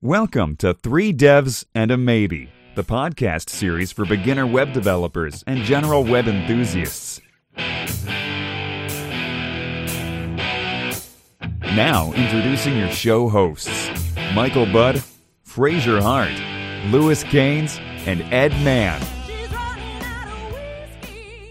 Welcome to Three Devs and a Maybe, the podcast series for beginner web developers and general web enthusiasts. Now, introducing your show hosts Michael Budd, Fraser Hart, Lewis Gaines, and Edd Mann.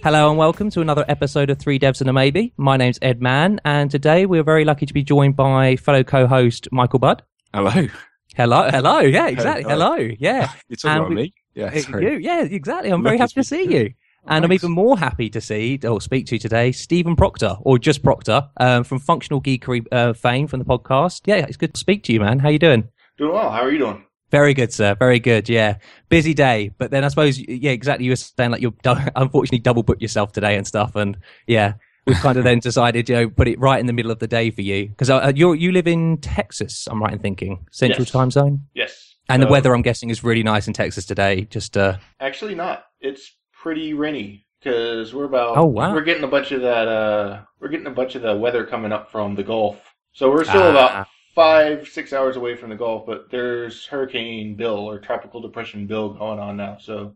Hello and welcome to another episode of Three Devs and a Maybe. My name's Edd Mann, and today we're very lucky to be joined by fellow co-host Michael Budd. Hello. Hello, hello, yeah, exactly, hello, yeah. You're talking about we- me? Yeah, sorry. you, yeah, exactly. I'm very happy to to see speak you. to And I'm even more happy to see or speak to you today, Steven Proctor, or just Proctor, um, from Functional Geekery uh, fame from the podcast. Yeah, it's good to speak to you, man. How you doing? Doing well. How are you doing? Very good, sir. Very good. Yeah, busy day, but then I suppose, yeah, exactly. You were saying like you're unfortunately double booked yourself today and stuff, and yeah, we've kind of then decided, you know, put it right in the middle of the day for you because uh, you you live in Texas. I'm right in thinking Central Yes. Time Zone, Yes. and the weather I'm guessing is really nice in Texas today. Just uh, Actually, not. It's pretty rainy because we're about. Oh, wow. We're getting a bunch of that. Uh, we're getting a bunch of the weather coming up from the Gulf. So we're still Ah. about five, six hours away from the Gulf, but there's Hurricane Bill or Tropical Depression Bill going on now. So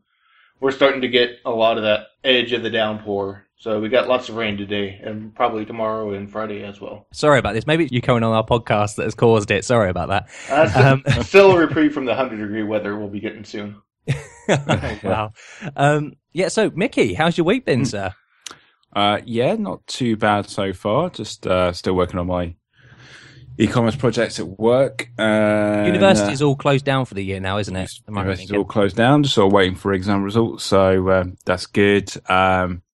we're starting to get a lot of that edge of the downpour. So we got lots of rain today, and probably tomorrow and Friday as well. sorry about this. Maybe it's you coming on our podcast that has caused it. Sorry about that. Uh, Um, still a reprieve from the hundred degree weather we'll be getting soon. wow. Um, yeah. So, Mickey, how's your week been, sir? Uh, yeah, not too bad so far. Just uh, still working on my e-commerce projects at work. And, University's uh, all closed down for the year now, isn't it? Am I right university's all closed down. Just sort of waiting for exam results. So um, that's good. Um, we-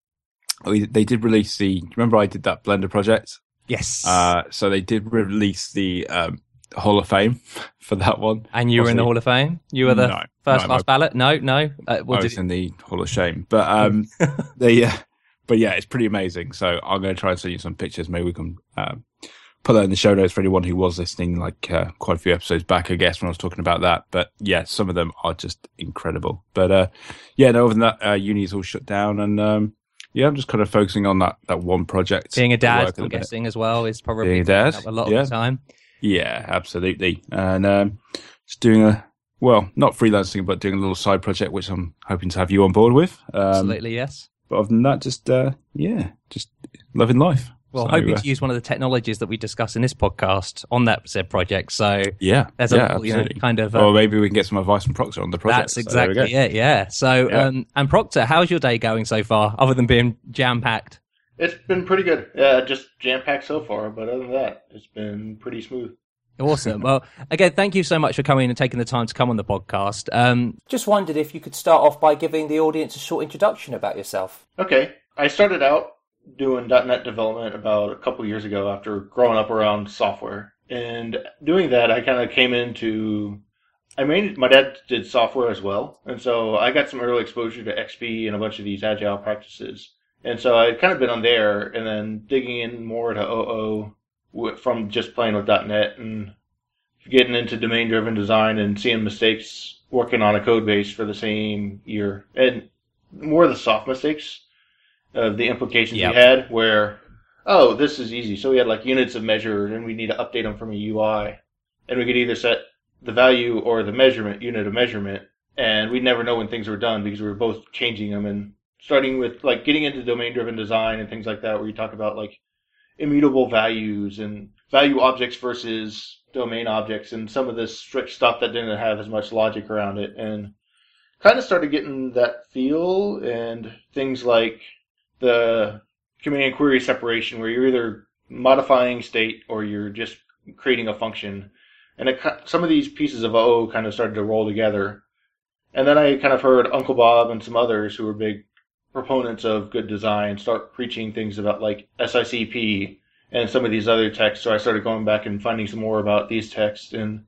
they did release the. Remember, I did that Blender project. Yes. Uh, so they did release the um, Hall of Fame for that one. and you were in the Hall of Fame. You were the No, first no, class my- ballot. No, no. Uh, I well, was did, in the Hall of Shame, but um, they, uh, but yeah, it's pretty amazing. So I'm going to try and send you some pictures. Maybe we can um, put that in the show notes for anyone who was listening, like uh, quite a few episodes back, I guess, when I was talking about that. But yeah, some of them are just incredible. But uh, yeah, no, other than that, uh, uni's all shut down, and um, yeah, I'm just kind of focusing on that that one project. being a dad, I'm guessing as well, is probably Being a dad, up a lot yeah. of the time. Yeah, absolutely. And um, just doing a well, not freelancing, but doing a little side project, which I'm hoping to have you on board with. Um, Absolutely, yes. But other than that, just uh, yeah, just loving life. Well, So, hoping uh, to use one of the technologies that we discuss in this podcast on that said project. So yeah, there's yeah, a you know, kind of. Uh, or maybe we can get some advice from Proctor on the project. that's So there we go. exactly it. Yeah. So, Yeah. um, and Proctor, how's your day going so far, other than being jam packed? It's been pretty good. Yeah, just jam packed so far, but other than that, it's been pretty smooth. Awesome. Well, again, thank you so much for coming and taking the time to come on the podcast. Um, just wondered if you could start off by giving the audience a short introduction about yourself. Okay, I started out doing .NET development about a couple years ago after growing up around software, and doing that, I kind of came into. I mean, my dad did software as well, and so I got some early exposure to XP and a bunch of these agile practices. And so I'd kind of been on there, and then digging in more to OO from just playing with .NET and getting into domain-driven design and seeing mistakes working on a code base for the same year, and more of the soft mistakes of the implications Yep. we had, where oh, this is easy. So we had like units of measure, and we need to update them from a UI, and we could either set the value or the measurement unit of measurement, and we'd never know when things were done because we were both changing them and starting with like getting into domain-driven design and things like that, where you talk about like immutable values and value objects versus domain objects and some of this strict stuff that didn't have as much logic around it and kind of started getting that feel and things like the command and query separation where you're either modifying state or you're just creating a function. And it, some of these pieces of O kind of started to roll together. And then I kind of heard Uncle Bob and some others who were big proponents of good design start preaching things about like SICP and some of these other texts. So I started going back and finding some more about these texts and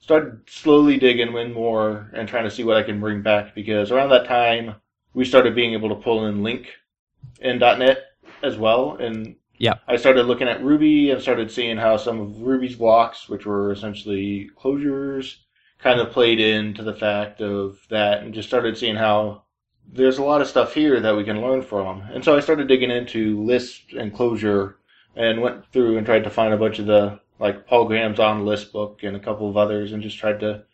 started slowly digging in more and trying to see what I can bring back because around that time we started being able to pull in LINQ in .NET as well and yeah, I started looking at Ruby and started seeing how some of Ruby's blocks, which were essentially closures, kind of played into the fact of that and just started seeing how there's a lot of stuff here that we can learn from. And so I started digging into Lisp and Clojure, and went through and tried to find a bunch of the like Paul Graham's On Lisp book and a couple of others, and just tried to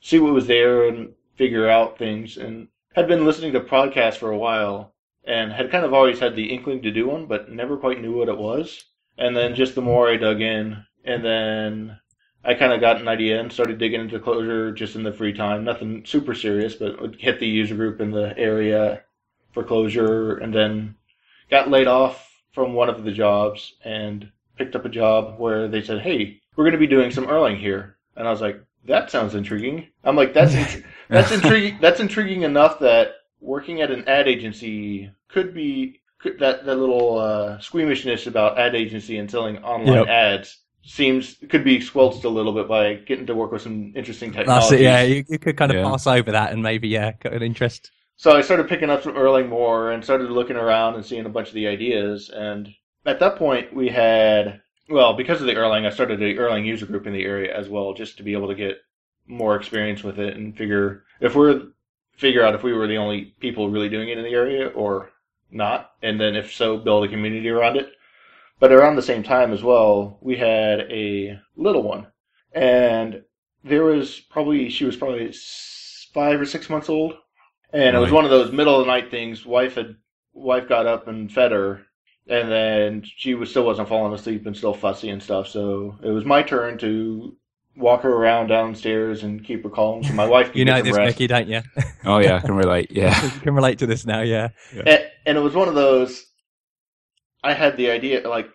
see what was there and figure out things. And had been listening to podcasts for a while, and had kind of always had the inkling to do one, but never quite knew what it was. And then just the more I dug in, and then I kind of got an idea and started digging into Clojure just in the free time. Nothing super serious, but would hit the user group in the area for Clojure, and then got laid off from one of the jobs and picked up a job where they said, "Hey, we're going to be doing some Erlang here," and I was like, "That sounds intriguing." I'm like, "That's int- that's intriguing. That's intriguing enough that working at an ad agency could be could, that that little uh, squeamishness about ad agency and selling online Yep. ads." Seems could be squelched a little bit by getting to work with some interesting That's technologies. it. Yeah, you, you could kind of Yeah. pass over that and maybe yeah, got an interest. So I started picking up some Erlang more and started looking around and seeing a bunch of the ideas. And at that point, we had, well, because of the Erlang, I started the Erlang user group in the area as well, just to be able to get more experience with it and figure if we're figure out if we were the only people really doing it in the area or not, and then if so, build a community around it. But around the same time as well, we had a little one, and there was probably she was probably five or six months old, and it was one of those middle of the night things. Wife had wife got up and fed her, and then she was still wasn't falling asleep and still fussy and stuff. So it was my turn to walk her around downstairs and keep her calm. So my wife could You know some this, rest. Mickey, don't you? Oh yeah, I can relate. Yeah. you can relate to this now. Yeah. and, and it was one of those. I had the idea, like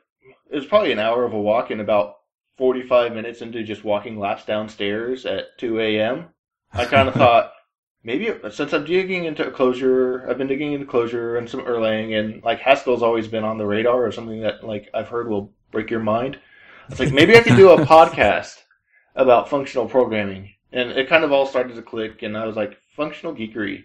it was probably an hour of a walk, and about forty-five minutes into just walking laps downstairs at two a.m. I kind of thought maybe since I'm digging into Clojure, I've been digging into Clojure and some Erlang, and like Haskell's always been on the radar or something that like I've heard will break your mind. It's like maybe I could do a podcast about functional programming, and it kind of all started to click, and I was like functional geekery.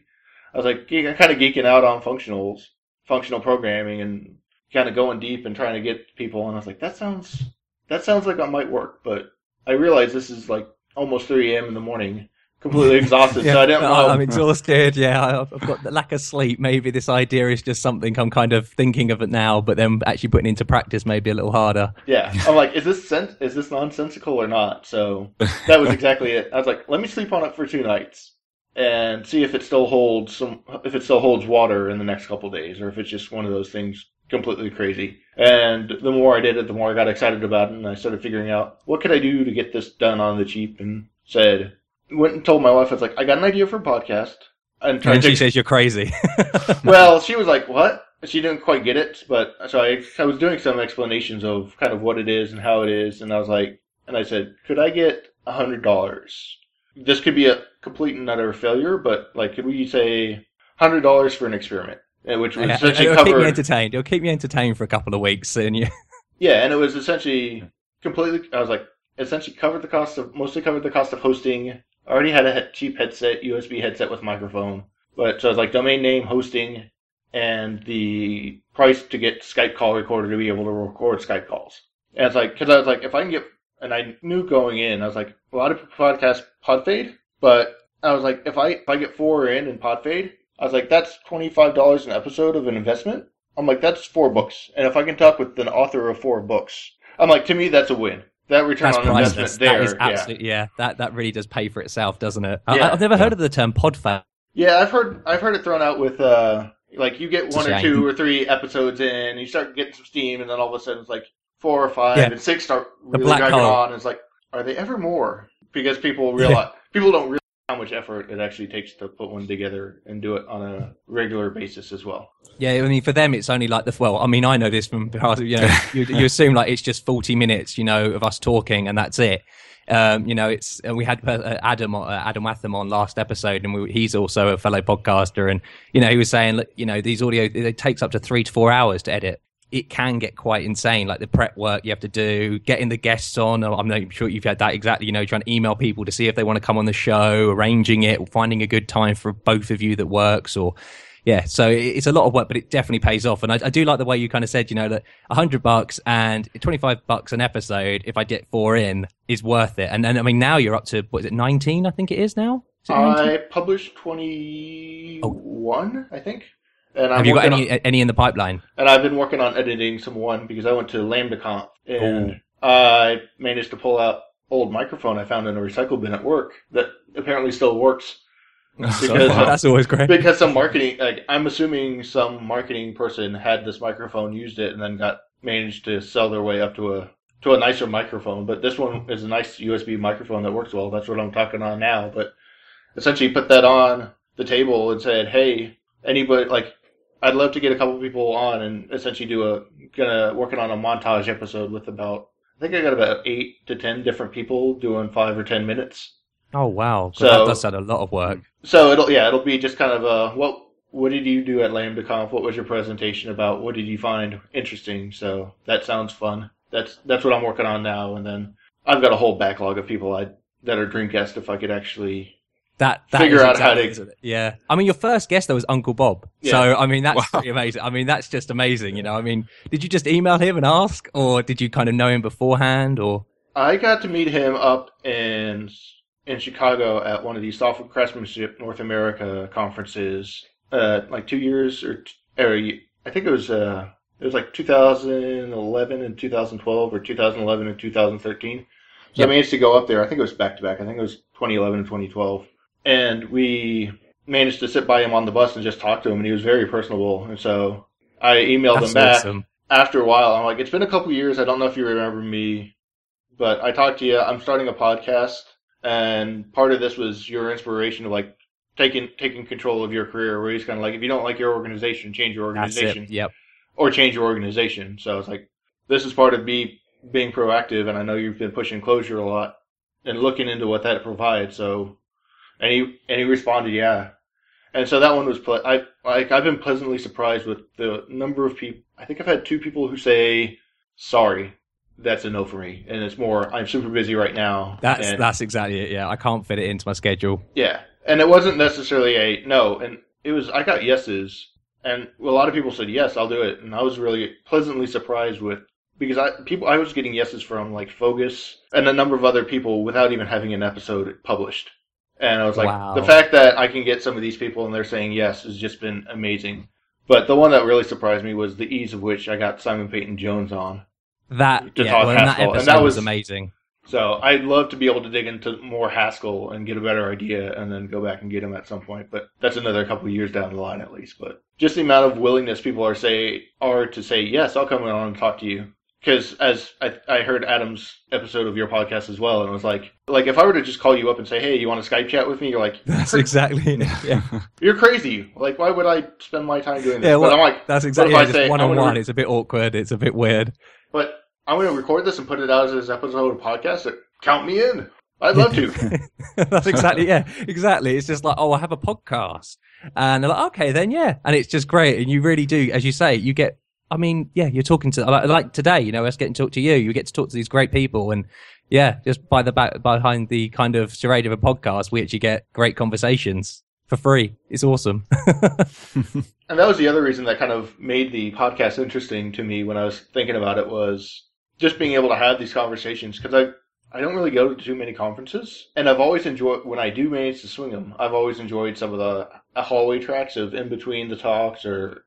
I was like ge- kind of geeking out on functionals, functional programming, and kind of going deep and trying to get people. And I was like, that sounds that sounds like it might work, but I realized this is like almost 3 a.m. in the morning, completely exhausted. so I didn't know. I'm exhausted. Yeah, I've, got the lack of sleep. Maybe this idea is just something I'm kind of thinking of it now, but then actually putting into practice maybe a little harder. Yeah, I'm like, is this sen- is this nonsensical or not? So that was exactly it. I was like, let me sleep on it for two nights and see if it still holds some, if it still holds water in the next couple of days, or if it's just one of those things completely crazy. And the more I did it, the more I got excited about it, and I started figuring out what could I do to get this done on the cheap. And said, went and told my wife, I was like, I got an idea for a podcast. And And to she says you're crazy. well, she was like, "What?" She didn't quite get it, but so I, I was doing some explanations of kind of what it is and how it is, and I was like, and I said, "Could I get a hundred dollars? This could be a complete and utter failure, but like, could we say hundred dollars for an experiment?" Eh, which would Yeah, essentially it'll keep me entertained. It'll keep me entertained for a couple of weeks, and you, yeah, and it was essentially completely. I was like, essentially covered the cost of mostly covered the cost of hosting. I already had a cheap headset, USB headset with microphone, but so I was like domain name, hosting, and the price to get Skype call recorder to be able to record Skype calls. And it's like because I was like, if I can get, and I knew going in, I was like, a lot of podcasts Podfade, but I was like, if I if I get four in in Podfade, I was like, that's twenty five dollars an episode of an investment. I'm like, that's four books, and if I can talk with an author of four books, I'm like, to me, that's a win. That return that's on priceless. investment there, That is yeah. yeah. That that really does pay for itself, doesn't it? I, Yeah. I've never heard of the term pod fade. Yeah, I've heard I've heard it thrown out with uh like you get It's one or shame. two or three episodes in, you start getting some steam, and then all of a sudden it's like four or five Yeah. and six start really dragging on. And it's like, are they ever more? Because people realize people don't realize much effort it actually takes to put one together and do it on a regular basis as well. Yeah, I mean, for them, it's only like the well. I mean, I know this from you know, you, you assume like it's just forty minutes, you know, of us talking, and that's it. Um, you know, it's and we had uh, Adam uh, Adam Wathan on last episode, and we, he's also a fellow podcaster, and you know, he was saying, look, you know, these audio it takes up to three to four hours to edit. It can get quite insane, like the prep work you have to do, getting the guests on. I'm not sure you've had that exactly. You know, trying to email people to see if they want to come on the show, arranging it, finding a good time for both of you that works, or yeah, so it's a lot of work, but it definitely pays off. And I, I do like the way you kind of said, you know, that hundred bucks and twenty-five bucks an episode, if I get four in, is worth it. And then I mean, now you're up to what is it, nineteen? I think it is now. Is it I published twenty one, I think. And I'm Have you got any any in the pipeline? And I've been working on editing some one because I went to LambdaConf and I managed to pull out old microphone I found in a recycle bin at work that apparently still works because. That's always great. because some marketing like I'm assuming some marketing person had this microphone, used it, and then got managed to sell their way up to a to a nicer microphone. But this one is a nice USB microphone that works well. That's what I'm talking on now. But essentially, put that on the table and said, "Hey, anybody like." I'd love to get a couple people on and essentially do a gonna working on a montage episode with about I think I got about eight to ten different people doing five or ten minutes. Oh wow! So- that does sound a lot of work. So it'll yeah, it'll be just kind of a what what did you do at LambdaConf? What was your presentation about? What did you find interesting? So that sounds fun. That's that's what I'm working on now, and then I've got a whole backlog of people I that are Dreamcast if I could actually That, that Figure out how to-? Yeah, I mean, your first guest though was Uncle Bob. So I mean, that's Wow. pretty amazing. I mean, that's just amazing. You know, I mean, did you just email him and ask, or did you kind of know him beforehand, or? I got to meet him up in in Chicago at one of these software craftsmanship North America conferences, uh, like two years or, or I think it was uh, it was like 2011 and 2012 or 2011 and 2013. So Yep. I managed to go up there. I think it was back to back. I think it was 2011 and 2012, and we managed to sit by him on the bus and just talk to him, and he was very personable. And so I emailed That's him back awesome. after a while, I'm like, it's been a couple years. I don't know if you remember me, but I talked to you. I'm starting a podcast, and part of this was your inspiration of like taking taking control of your career. Where he's kind of like, if you don't like your organization, change your organization. Yep. or change your organization. So it's like this is part of me being proactive, and I know you've been pushing Clojure a lot and looking into what that provides. So, and he and he responded, yeah. And so that one was ple- I like I've been pleasantly surprised with the number of people. I think I've had two people who say sorry. That's a no for me, and it's more I'm super busy right now. That's and, that's exactly it. Yeah, I can't fit it into my schedule. yeah, and it wasn't necessarily a no, and it was I got yeses, and a lot of people said yes, I'll do it, and I was really pleasantly surprised with because I people I was getting yeses from like Fogus and a number of other people without even having an episode published, and I was like Wow. the fact that I can get some of these people and they're saying yes has just been amazing. But the one that really surprised me was the ease of which I got Simon Peyton Jones on. That To yeah, talk well, and that Haskell, and that was was- amazing. So I'd love to be able to dig into more Haskell and get a better idea and then go back and get him at some point. But that's another couple of years down the line at least. But just the amount of willingness people are say are to say, yes, I'll come on and talk to you. Because as I, I heard Adam's episode of your podcast as well, and I was like, like if I were to just call you up and say, hey, you want to Skype chat with me? You're like, That's exactly it. Yeah, you're crazy. Like, why would I spend my time doing this? yeah. but I'm like, that's exactly if it. I Just say, one on one, It's a bit awkward. It's a bit weird. but I'm going to record this and put it out as an episode of podcast. That count me in. I'd love to. That's exactly yeah, exactly. It's just like, oh, I have a podcast, and they're like, okay, then yeah, and it's just great, and you really do, as you say, you get. I mean, yeah, you're talking to like, like today, you know, us getting to talk to you. You get to talk to these great people, and yeah, just by the back behind the kind of charade of a podcast, we actually get great conversations for free. It's awesome. And that was the other reason that kind of made the podcast interesting to me when I was thinking about it was just being able to have these conversations because I I don't really go to too many conferences, and I've always enjoyed when I do manage to swing them. I've always enjoyed some of the hallway tracks of in between the talks or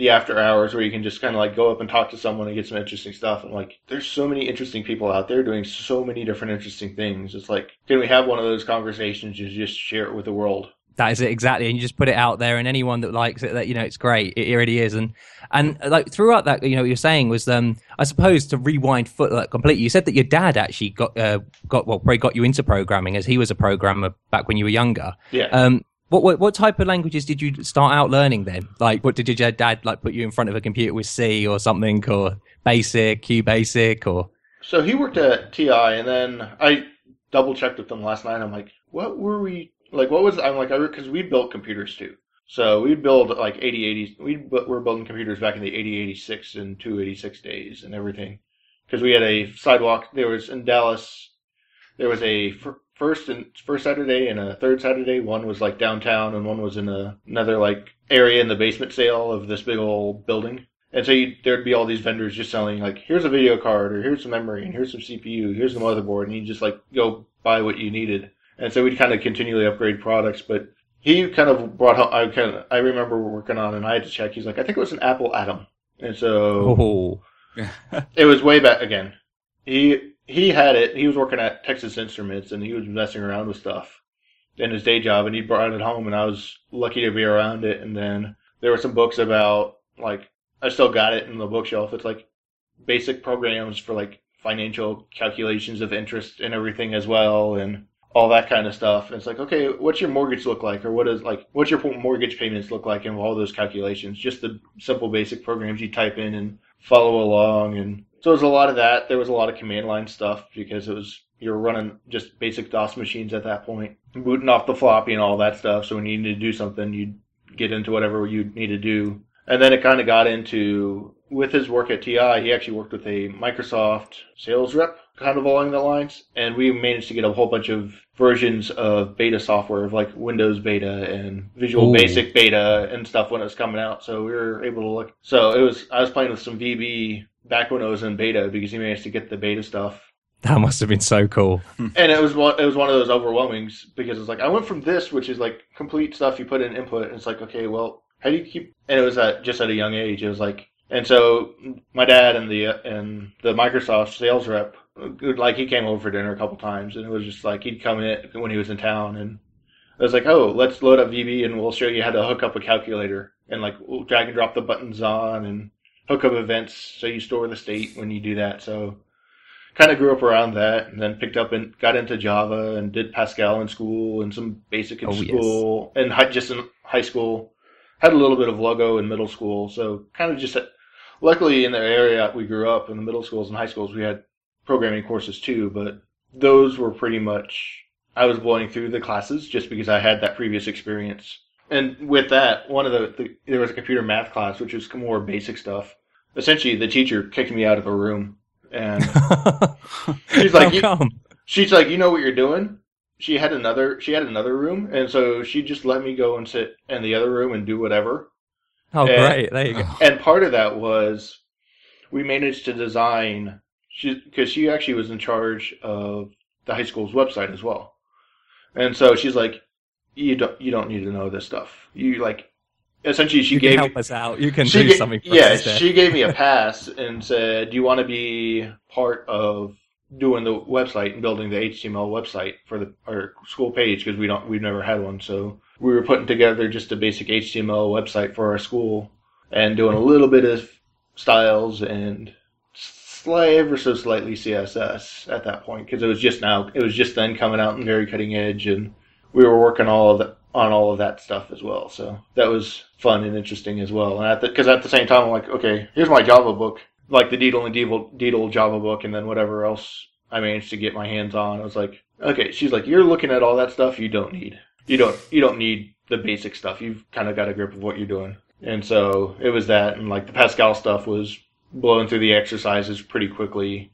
the after hours where you can just kind of like go up and talk to someone and get some interesting stuff. And like, there's so many interesting people out there doing so many different interesting things. It's like, can we have one of those conversations and just share it with the world? That is it exactly, and you just put it out there, and anyone that likes it, that you know, it's great. It, it really is, and and like throughout that, you know, what you're saying was, um, I suppose to rewind foot like, completely. You said that your dad actually got uh, got well, probably got you into programming as he was a programmer back when you were younger. Yeah. Um, what, what what type of languages did you start out learning then? Like, what did your dad like put you in front of a computer with C or something, or Basic, Q Basic, or So he worked at TI, and then I double checked with them last night. I'm like, what were we like? What was I'm like? Because we built computers too. So we'd build like 8080. We were building computers back in the 8086 and 286 days and everything. Because we had a sidewalk. There was in Dallas. There was a first and first Saturday and a third Saturday. One was like downtown, and one was in a, another like area in the basement sale of this big old building. And so you, there'd be all these vendors just selling like, here's a video card, or here's some memory, and here's some CPU, here's the motherboard, and you just like go buy what you needed. And so we'd kind of continually upgrade products. But he kind of brought home. I kind of I remember working on, and I had to check. He's like, I think it was an Apple Atom, and so oh, it was way back again. he he had it. He was working at Texas Instruments, and he was messing around with stuff in his day job, and he brought it home, and I was lucky to be around it. And then there were some books about like I still got it in the bookshelf. It's like basic programs for like financial calculations of interest and everything as well, and all that kind of stuff. And it's like, okay, what's your mortgage look like, or what is like, what's your mortgage payments look like, and all those calculations. Just the simple basic programs you type in and follow along. And so there's a lot of that. There was a lot of command line stuff because it was you were running just basic DOS machines at that point, booting off the floppy and all that stuff. So when you needed to do something, you'd get into whatever you need to do. And then it kind of got into with his work at TI, he actually worked with a Microsoft sales rep kind of along the lines, and we managed to get a whole bunch of versions of beta software of like Windows beta and Visual Ooh. Basic beta and stuff when it was coming out. So we were able to look. So it was I was playing with some VB back when it was in beta because he managed to get the beta stuff. That must have been so cool. and it was one it was one of those overwhelmings because it's like I went from this, which is like complete stuff you put in input, and it's like okay, well, how do you keep? And it was at just at a young age. It was like and so my dad and the and the Microsoft sales rep, like he came over for dinner a couple times, and it was just like he'd come in when he was in town, and I was like, oh, let's load up VB and we'll show you how to hook up a calculator and like we'll drag and drop the buttons on and hook up events so you store the state when you do that. So kind of grew up around that and then picked up and got into Java and did Pascal in school and some basic in oh, school yes. and just in high school. Had a little bit of logo in middle school, so kind of just luckily in the area we grew up in the middle schools and high schools we had programming courses too but those were pretty much i was blowing through the classes just because i had that previous experience. And with that one of the, the there was a computer math class which was more basic stuff. Essentially the teacher kicked me out of a room and she's like she's like you know what you're doing? She had another she had another room and so she just let me go and sit in the other room and do whatever. Oh, and, great! There you go. And part of that was we managed to design because she, she actually was in charge of the high school's website as well, and so she's like, "You don't you don't need to know this stuff. You like." Essentially, she you gave help me, us out. You can do ga- something. yeah, she gave me a pass and said, "Do you want to be part of doing the website and building the HTML website for the our school page because we don't we've never had one. So we were putting together just a basic HTML website for our school and doing a little bit of styles and slight, ever so slightly CSS at that point because it was just now it was just then coming out and very cutting edge and we were working all of the, on all of that stuff as well. So that was fun and interesting as well. And at because at the same time I'm like, okay, here's my Java book like the Deitel and Deitel, Deitel Java book, and then whatever else I managed to get my hands on. I was like, okay. She's like, you're looking at all that stuff you don't need. You don't. You don't need the basic stuff. You've kind of got a grip of what you're doing. And so it was that, and like the Pascal stuff was blowing through the exercises pretty quickly.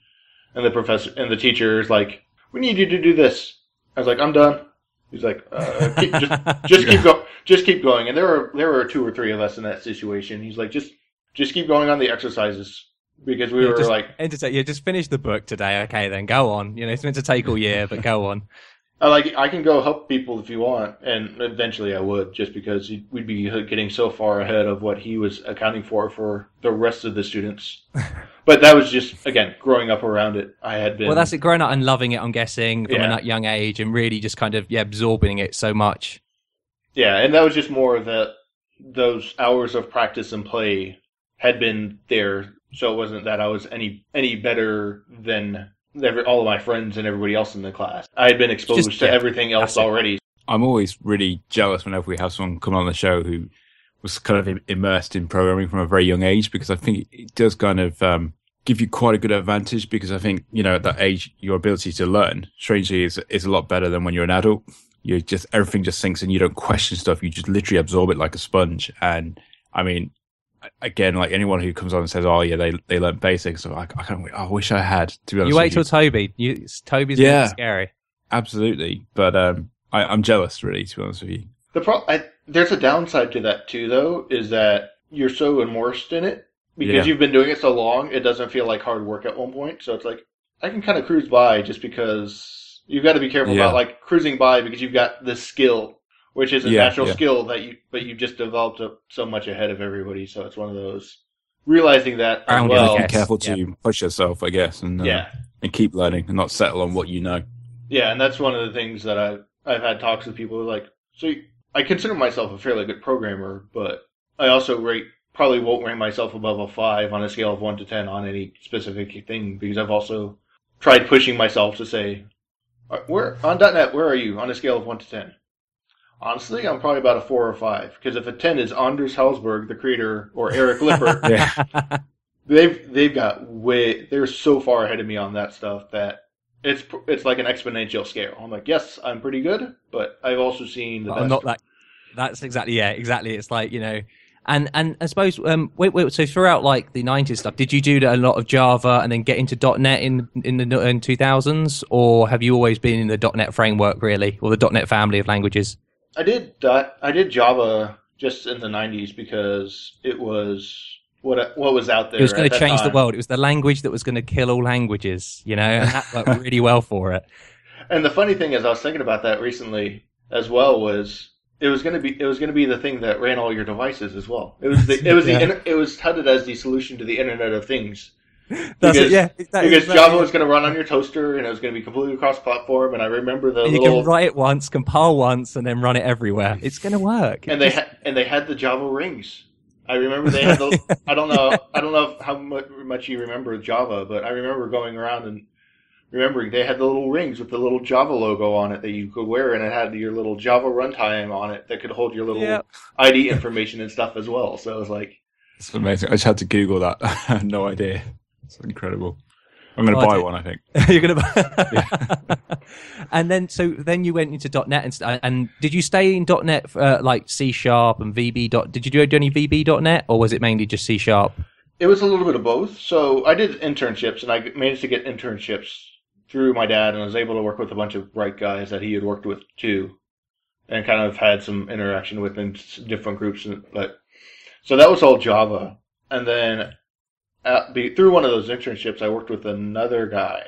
And the professor and the teacher is like, "We need you to do this." I was like, "I'm done." He's like, uh, keep, just, just keep going, just keep going. And there were there were two or three of us in that situation. He's like, just just keep going on the exercises because we yeah, were just, like, entertain, yeah, just finish the book today. Okay, then go on. You know, it's meant to take all year, but go on. I like I can go help people if you want, and eventually I would, just because we'd be getting so far ahead of what he was accounting for for the rest of the students. but that was just again growing up around it. I had been well, that's it. Growing up and loving it, I'm guessing, from yeah. a young age, and really just kind of yeah absorbing it so much. Yeah, and that was just more of that those hours of practice and play had been there so it wasn't that I was any any better than every, all of my friends and everybody else in the class. I had been exposed Just, to yeah, everything else already. I'm always really jealous whenever we have someone come on the show who was kind of immersed in programming from a very young age because I think it does kind of um, give you quite a good advantage because I think you know at that age your ability to learn strangely is is a lot better than when you're an adult. You just everything just sinks and you don't question stuff. You just literally absorb it like a sponge. And I mean, again, like anyone who comes on and says, "Oh yeah, they they learn basics," so I, I can't. I wish I had. To be honest, you wait till Toby. You, Toby's yeah, scary. Absolutely, but um, I, am jealous, really, to be honest with you. The pro- I, there's a downside to that too, though, is that you're so immersed in it because yeah. you've been doing it so long. It doesn't feel like hard work at one point, so it's like I can kind of cruise by just because you've got to be careful yeah. about like cruising by because you've got this skill which is a yeah, natural yeah. skill that you but you just developed up so much ahead of everybody. So it's one of those realizing that as well. Be careful to yeah. push yourself, I guess. And uh, yeah, and keep learning and not settle on what you know. Yeah, and that's one of the things that I've I've had talks with people who are like, so I consider myself a fairly good programmer, but I also rate probably won't rank myself above a five on a scale of one to ten on any specific thing because I've also tried pushing myself to say, uh, where on .NET, where are you on a scale of one to ten? Honestly, I'm probably about a four or five because if a ten is Anders Hejlsberg, the creator, or Eric Lippert, Yeah. they've they've got way they're so far ahead of me on that stuff that it's it's like an exponential scale. I'm like, yes, I'm pretty good, but I've also seen the Oh, best. not that. That's exactly yeah, exactly. It's like you know, and and I suppose um, wait, wait, so throughout like the '90s stuff, did you do a lot of Java and then get into .NET in in the in 2000s, or have you always been in the .NET framework really, or the .NET family of languages? I did uh, I did Java just in the 90s because it was what what was out there. It was going to change the world. It was the language that was going to kill all languages, you know, and that worked really well for it. And the funny thing is, I was thinking about that recently as well. Was it was going to be it was going to be the thing that ran all your devices as well. It was the it was Yeah. the it was touted as the solution to the Internet of Things. That's Because- it. Yeah, that is because exactly Java it. was going to run on your toaster and it was going to be completely cross-platform. And I remember the And you little can write it once, compile once, and then run it everywhere. It's going to work. and they had and they had the Java rings. I remember they had those. I don't know. I don't know how much, much you remember Java, but I remember going around and remembering they had the little rings with the little Java logo on it that you could wear, and it had your little Java runtime on it that could hold your little Yeah. ID information and stuff as well. So it was like, It's amazing. I just had to Google that. I had no idea. It's incredible. I'm going to Oh, buy one, I think. You're gonna. buy. and then, so then you went into .NET and st- and did you stay in .NET for, uh, like C sharp and VB dot? Did you do any VB .NET or was it mainly just C sharp? it was a little bit of both. So I did internships, and I managed to get internships through my dad, and I was able to work with a bunch of bright guys that he had worked with too, and kind of had some interaction with in different groups. And but so that was all Java, and then at, be, through one of those internships, I worked with another guy.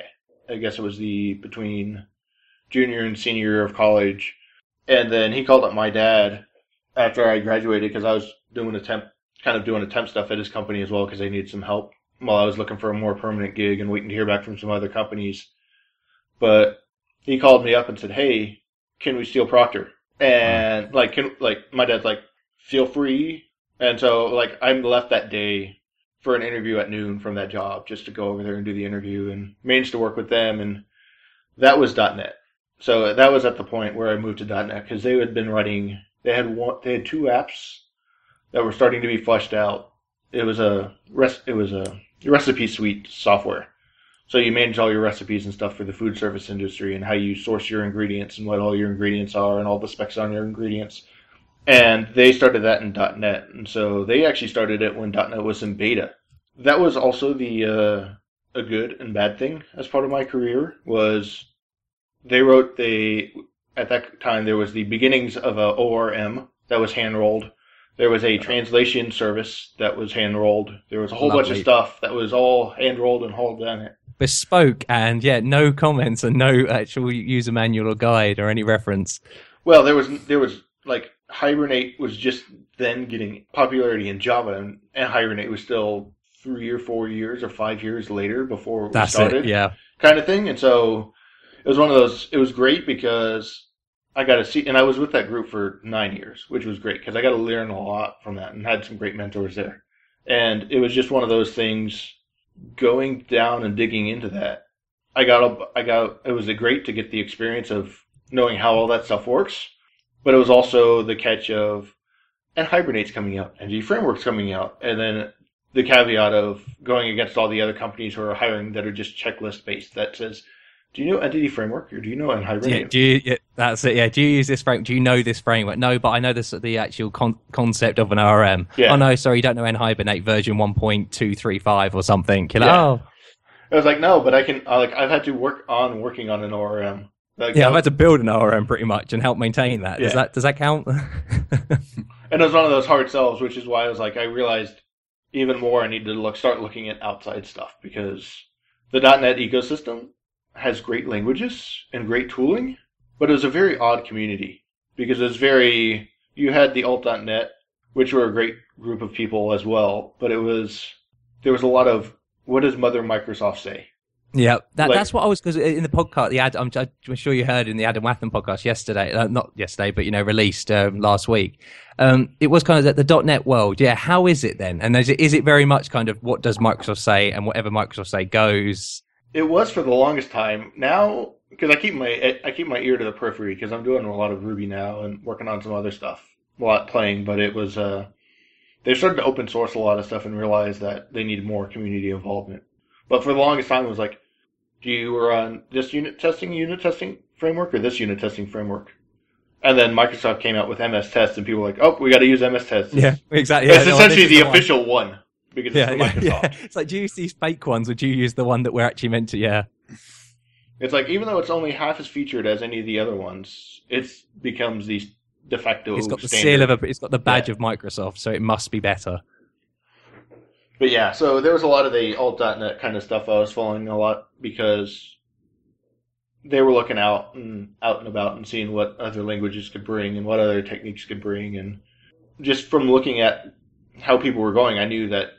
I guess it was the between junior and senior year of college, and then he called up my dad after I graduated because I was doing a temp kind of doing a temp stuff at his company as well because they needed some help while I was looking for a more permanent gig and waiting to hear back from some other companies. But he called me up and said, "Hey, can we steal Proctor?" And like, can like my dad's like, "Feel free." And so like I'm left that day for an interview at noon from that job just to go over there and do the interview and managed to work with them and that was .NET. So that was at the point where I moved to .NET because they had been writing. They had one. They had two apps that were starting to be fleshed out. It was a rest. It was a recipe suite software. So you manage all your recipes and stuff for the food service industry and how you source your ingredients and what all your ingredients are and all the specs on your ingredients. And they started that in .NET, and so they actually started it when .NET was in beta. That was also the uh, a good and bad thing as part of my career was they wrote they at that time there was the beginnings of a ORM that was hand rolled. There was a translation service that was hand rolled. There was a whole bunch of stuff that was all hand rolled and hauled down it. Bespoke and yeah, no comments and no actual user manual or guide or any reference. Well, there was there was like Hibernate was just then getting popularity in Java, and, and Hibernate was still three or four years or five years later before we That's started. it. Yeah. kind of thing. And so it was one of those. It was great because I got to see, and I was with that group for nine years, which was great because I got to learn a lot from that and had some great mentors there. And it was just one of those things. Going down and digging into that, I got a, I got. It was a great to get the experience of knowing how all that stuff works, but it was also the catch of, and Hibernate's coming out, and G Framework's coming out, and then the caveat of going against all the other companies who are hiring that are just checklist based that says, do you know Entity Framework or do you know Yeah, Hibernate? do you, yeah, that's it. Yeah. Do you use this framework? Do you know this framework? No, but I know this the actual con- concept of an ORM. Yeah. Oh no, sorry, you don't know version point two three five or something. You're like, Yeah. oh, I was like, no, but I can. I like I've had to work on working on an ORM. Like, yeah, I've had to build an ORM pretty much and help maintain that. Does that does that count? and it was one of those hard sells, which is why I was like, I realized even more I need to look start looking at outside stuff because the .NET ecosystem has great languages and great tooling, but it was a very odd community because it was very. You had the alt.net, which were a great group of people as well, but it was there was a lot of what does Mother Microsoft say? Yeah, that, Like- that's what I was because in the podcast, the ad, I'm, I'm sure you heard in the Adam Wathan podcast yesterday, uh, not yesterday, but you know, released um, last week. Um, it was kind of the, the .NET world. Yeah, how is it then? And is it, is it very much kind of what does Microsoft say, and whatever Microsoft say goes? It was for the longest time. Now, because I keep my I keep my ear to the periphery because I'm doing a lot of Ruby now and working on some other stuff, a lot playing. But it was uh, they started to open source a lot of stuff and realized that they needed more community involvement. But for the longest time, it was like, do you run this unit testing unit testing framework or this unit testing framework? And then Microsoft came out with MS Test, and people were like, oh, we got to use MS Test. Yeah, exactly. it's no, essentially the one. official one because Yeah, it's Microsoft. yeah. It's like, do you use these fake ones, or do you use the one that we're actually meant to? Yeah, It's like even though it's only half as featured as any of the other ones, it becomes the de facto. it's got the standard. seal of a, it's got the badge Yeah. of Microsoft, so it must be better. But yeah, so there was a lot of the alt.net kind of stuff I was following a lot because they were looking out and out and about and seeing what other languages could bring and what other techniques could bring. And just from looking at how people were going, I knew that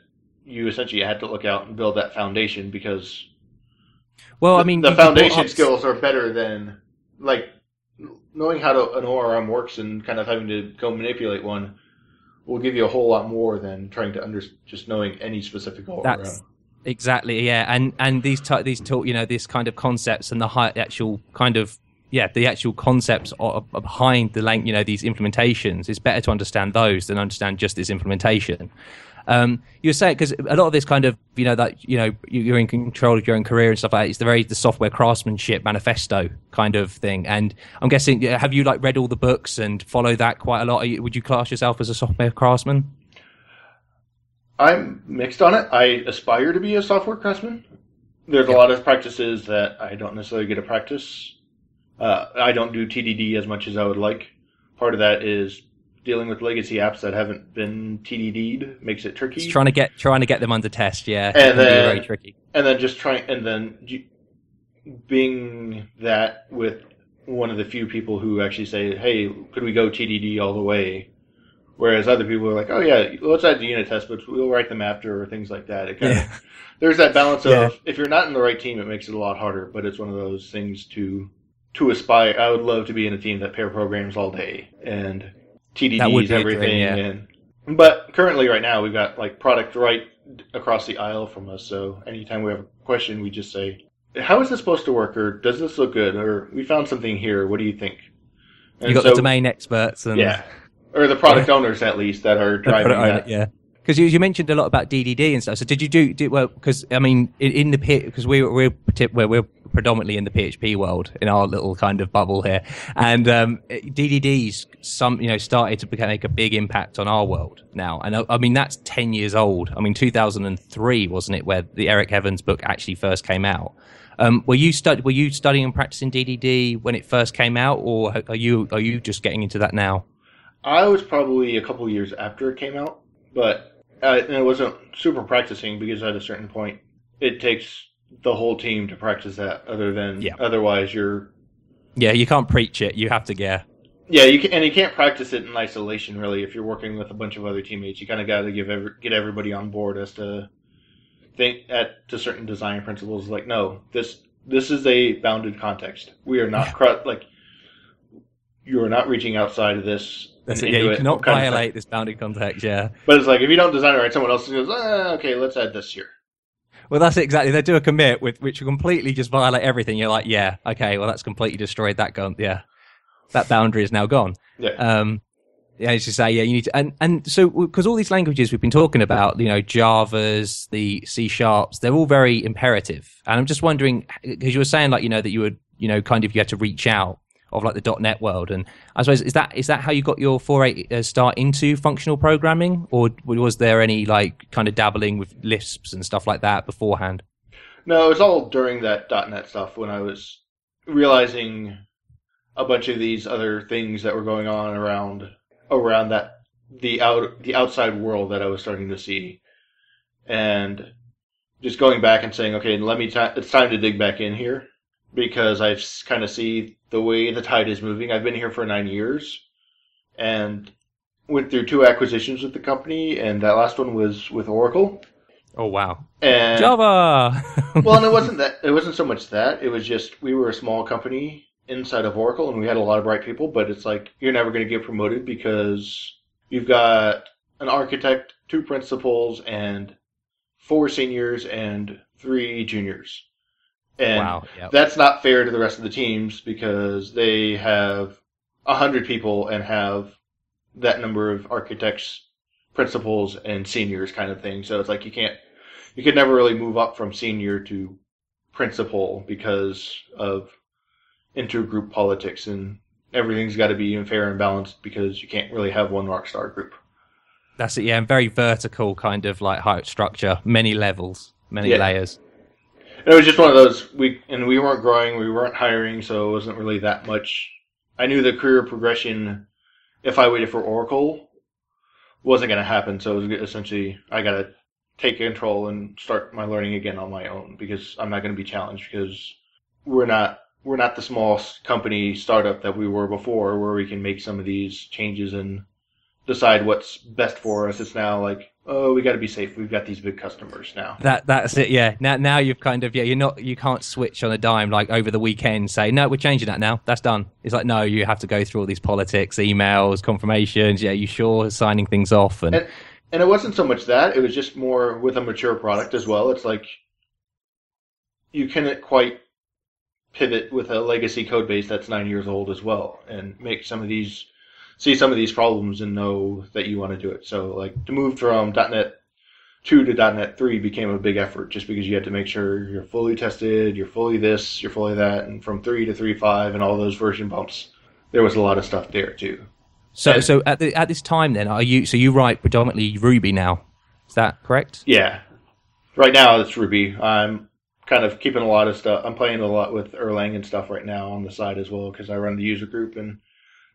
you essentially had to look out and build that foundation because Well, the, I mean, the foundation skills are better than like knowing how to, an ORM works and kind of having to go manipulate one will give you a whole lot more than trying to under just knowing any specific ORM. That's exactly yeah, and and these ty- these talk you know this kind of concepts and the high actual kind of yeah the actual concepts are, are behind the lang- you know these implementations. It's better to understand those than understand just this implementation. Um, you saying because a lot of this kind of you know that you know you- you're in control of your own career and stuff like that. It's the very the software craftsmanship manifesto kind of thing. And I'm guessing have you like read all the books and follow that quite a lot? You, would you class yourself as a software craftsman? I'm mixed on it. I aspire to be a software craftsman. There's a lot of practices that I don't necessarily get to practice. Uh, I don't do TDD as much as I would like. Part of that is dealing with legacy apps that haven't been TDD'd makes it tricky. It's trying to get trying to get them under test. Yeah, And then- very tricky. and then just trying and then being that with one of the few people who actually say hey could we go tdd all the way whereas other people are like oh yeah let's add the unit test but we'll write them after or things like that it kind Yeah. of there's that balance of Yeah. if you're not in the right team it makes it a lot harder but it's one of those things to to aspire i would love to be in a team that pair programs all day and tdds be a dream, everything yeah. and but currently right now we've got like product right across the aisle from us so anytime we have a question we just say how is this supposed to work or does this look good or we found something here what do you think You got so- the domain experts and yeah or the product owners at least that are driving product owner, that yeah. Because you, you mentioned a lot about DDD and stuff. So did you do, well? Because I mean, in, in the because we we're we're we're predominantly in the PHP world in our little kind of bubble here, and um, DDDs some you know started to make a big impact on our world now. And I, I mean that's ten years old. I mean, two thousand and three wasn't it where the Eric Evans book actually first came out? Um, were you stud- Were you studying and practicing DDD when it first came out, or are you are you just getting into that now? i was probably a couple years after it came out but uh, and it wasn't super practicing because at a certain point it takes the whole team to practice that other than Yeah. otherwise you're Yeah, you can't preach it. You have to yeah. Yeah, you can, and you can't practice it in isolation. Really, if you're working with a bunch of other teammates, you kind of got to give every, get everybody on board as to think at to certain design principles. Like, no, this this is a bounded context. We are not cru- like you are not reaching outside of this. That's it. Yeah, into you it cannot kind of violate this bounded context. Yeah. But it's like if you don't design it right, someone else goes, ah, okay, let's add this here. Well, that's it exactly. They do a commit with which will completely just violate everything. You're like, yeah, okay, well, that's completely destroyed that gun. Yeah, that boundary is now gone. Yeah. Um, yeah, as you say, yeah, you need to, and and so because all these languages we've been talking about, you know, Java's, the C sharps, they're all very imperative. And I'm just wondering because you were saying like, you know, that you would, you know, kind of you had to reach out of like the .NET world, and I suppose is that is that how you got your foray uh, start into functional programming, or was there any like kind of dabbling with Lisps and stuff like that beforehand? No, it was all during that .NET stuff when I was realizing a bunch of these other things that were going on around around that the out the outside world that I was starting to see, and just going back and saying, okay, let me. ti it's time to dig back in here because I kind of see the way the tide is moving. I've been here for nine years, and went through two acquisitions with the company, and that last one was with Oracle. Oh wow. And Java. well, and it wasn't that. It wasn't so much that. It was just we were a small company inside of Oracle, and we had a lot of bright people. But it's like you're never going to get promoted because you've got an architect, two principals, and four seniors and three juniors. And wow. Yep. that's not fair to the rest of the teams because they have a hundred people and have that number of architects, principals, and seniors kind of thing. So it's like you can't, you could never really move up from senior to principal because of intergroup politics and everything's got to be fair and balanced because you can't really have one rock star group. That's it. Yeah, and very vertical kind of like height structure, many levels, many Yeah. layers. It was just one of those we and we weren't growing, we weren't hiring, so it wasn't really that much. I knew the career progression, if I waited for Oracle, wasn't going to happen. So it was essentially I got to take control and start my learning again on my own because I'm not going to be challenged because we're not we're not the small company startup that we were before, where we can make some of these changes and decide what's best for us. It's now like, oh, we got to be safe. We've got these big customers now. That that's it. Yeah. Now now you've kind of yeah. You're not. You can't switch on a dime like over the weekend. Say no, we're changing that now. That's done. It's like no, you have to go through all these politics, emails, confirmations. Yeah, you sure signing things off and. And- and it wasn't so much that it was just more with a mature product as well it's like you couldn't quite pivot with a legacy code base that's nine years old as well and make some of these see some of these problems and know that you want to do it so like to move from net 2 to net 3 became a big effort just because you had to make sure you're fully tested you're fully this you're fully that and from 3 to 3.5 and all those version bumps there was a lot of stuff there too So And- so at the at this time then are you so you write predominantly Ruby now? Is that correct? Yeah. Right now it's Ruby. I'm kind of keeping a lot of stuff. I'm playing a lot with Erlang and stuff right now on the side as well because I run the user group and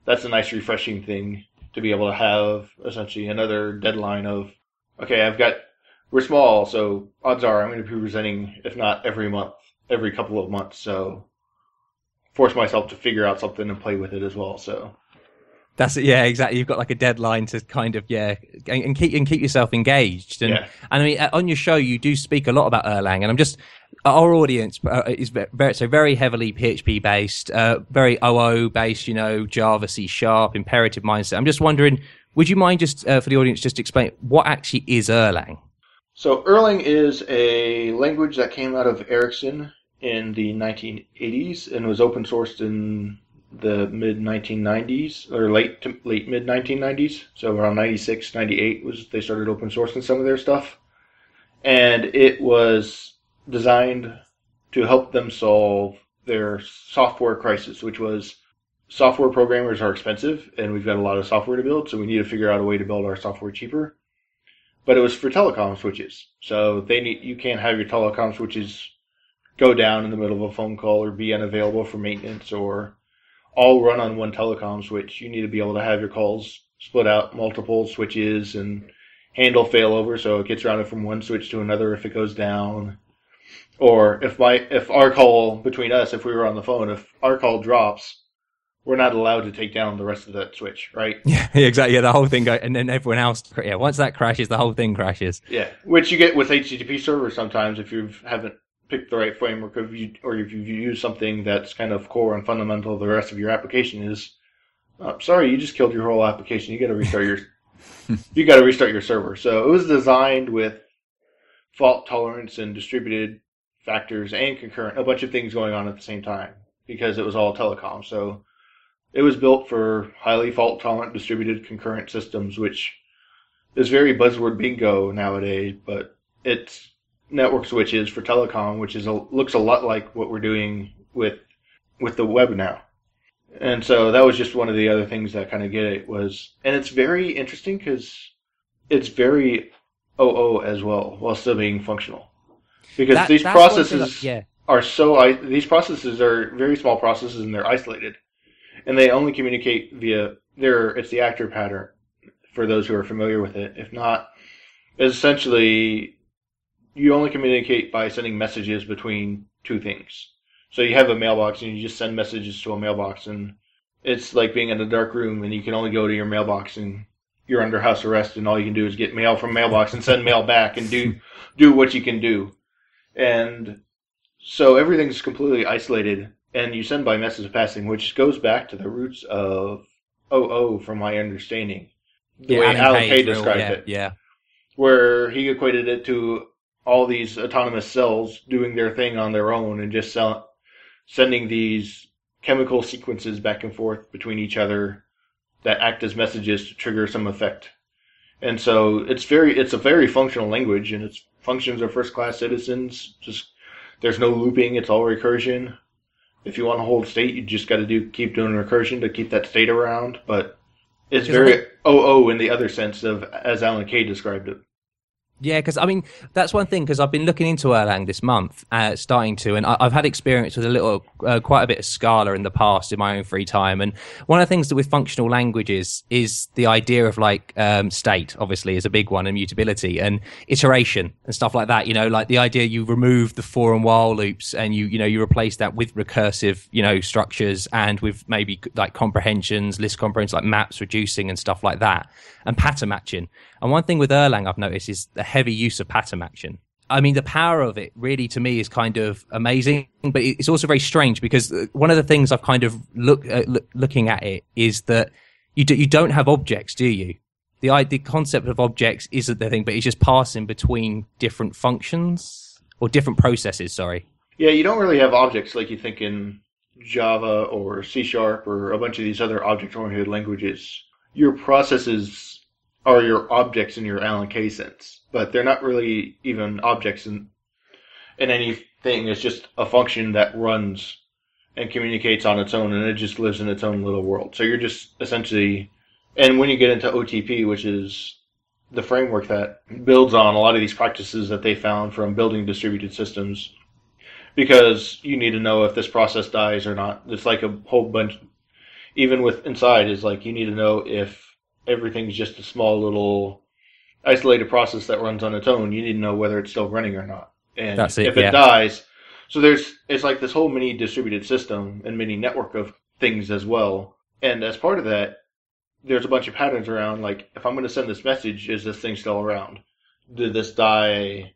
that's a nice refreshing thing to be able to have essentially another deadline of okay, I've got we're small, so odds are I'm going to be presenting if not every month, every couple of months. So force myself to figure out something and play with it as well. So That's it. Yeah, exactly. You've got like a deadline to kind of yeah, and, and keep and keep yourself engaged. And Yeah. and I mean, uh, on your show, you do speak a lot about Erlang, and I'm just our audience uh, is very so very heavily PHP based, uh, very OO based. You know, Java, C Sharp, imperative mindset. I'm just wondering, would you mind just uh, for the audience just explain what actually is Erlang? So Erlang is a language that came out of Ericsson in the 1980s and was open sourced in the mid 1990s or late to late mid 1990s. So around 96, 98 was they started open sourcing some of their stuff, and it was designed to help them solve their software crisis, which was software programmers are expensive and we've got a lot of software to build, so we need to figure out a way to build our software cheaper but it was for telecom switches. So they need you can't have your telecom switches go down in the middle of a phone call or be unavailable for maintenance or all run on one telecom switch. You need to be able to have your calls split out multiple switches and handle failover so it gets routed from one switch to another if it goes down. Or if my if our call between us, if we were on the phone, if our call drops, we're not allowed to take down the rest of that switch, right? Yeah, exactly. Yeah, the whole thing, go, and then everyone else. Yeah, once that crashes, the whole thing crashes. Yeah, which you get with HTTP servers sometimes if you haven't picked the right framework of you, or if you use something that's kind of core and fundamental to the rest of your application is, uh, sorry, you just killed your whole application. You got to restart your, you got to restart your server. So it was designed with fault tolerance and distributed factors and concurrent, a bunch of things going on at the same time because it was all telecom. So it was built for highly fault tolerant distributed concurrent systems, which is very buzzword bingo nowadays, but it's network switches for telecom, which is a, looks a lot like what we're doing with with the web now. And so that was just one of the other things that kind of get it was, and it's very interesting because it's very OO as well, while still being functional. Because That- these that's one thing processes yeah, are so these processes are very small processes and they're isolated, and they only communicate via their it's the actor pattern for those who are familiar with it. If not, essentially you only communicate by sending messages between two things. So you have a mailbox and you just send messages to a mailbox, and it's like being in a dark room and you can only go to your mailbox and you're under house arrest and all you can do is get mail from mailbox and send mail back and do do what you can do. And so everything's completely isolated and you send by message of passing, which goes back to the roots of OO from my understanding. The Yeah, way Alan Kay described yeah, it. Yeah. Where he equated it to all these autonomous cells doing their thing on their own and just sell, sending these chemical sequences back and forth between each other that act as messages to trigger some effect. And so it's very it's a very functional language and its functions are first class citizens. Just there's no looping, it's all recursion. If you want to hold state, you just got to do keep doing recursion to keep that state around. But it's very OO in the other sense of as Alan Kay described it. Yeah, because I mean that's one thing. Because I've been looking into Erlang this month, uh, starting to, and I, I've had experience with a little, uh, quite a bit of Scala in the past in my own free time. And one of the things that with functional languages is the idea of like um, state, obviously, is a big one, and mutability and iteration and stuff like that. You know, like the idea you remove the for and while loops, and you you know you replace that with recursive, you know, structures and with maybe like comprehensions, list comprehensions, like maps, reducing, and stuff like that, and pattern matching. And one thing with Erlang I've noticed is heavy use of pattern matching. I mean, the power of it really to me is kind of amazing, but it's also very strange because uh, one of the things I've kind of look, uh, look looking at it is that you do, you don't have objects, do you? The the concept of objects isn't the thing, but it's just passing between different functions or different processes. Sorry. Yeah, you don't really have objects like you think in Java or C Sharp or a bunch of these other object oriented languages. Your processes are your objects in your Alan Kay sense, but they're not really even objects in in anything. It's just a function that runs and communicates on its own, and it just lives in its own little world. So you're just essentially, and when you get into OTP, which is the framework that builds on a lot of these practices that they found from building distributed systems, because you need to know if this process dies or not. It's like a whole bunch. Even with inside is like you need to know if everything's just a small little isolated process that runs on its own. You need to know whether it's still running or not. And it, if it yeah. dies, so there's it's like this whole mini distributed system and mini network of things as well. And as part of that, there's a bunch of patterns around. Like if I'm going to send this message, is this thing still around? Did this die?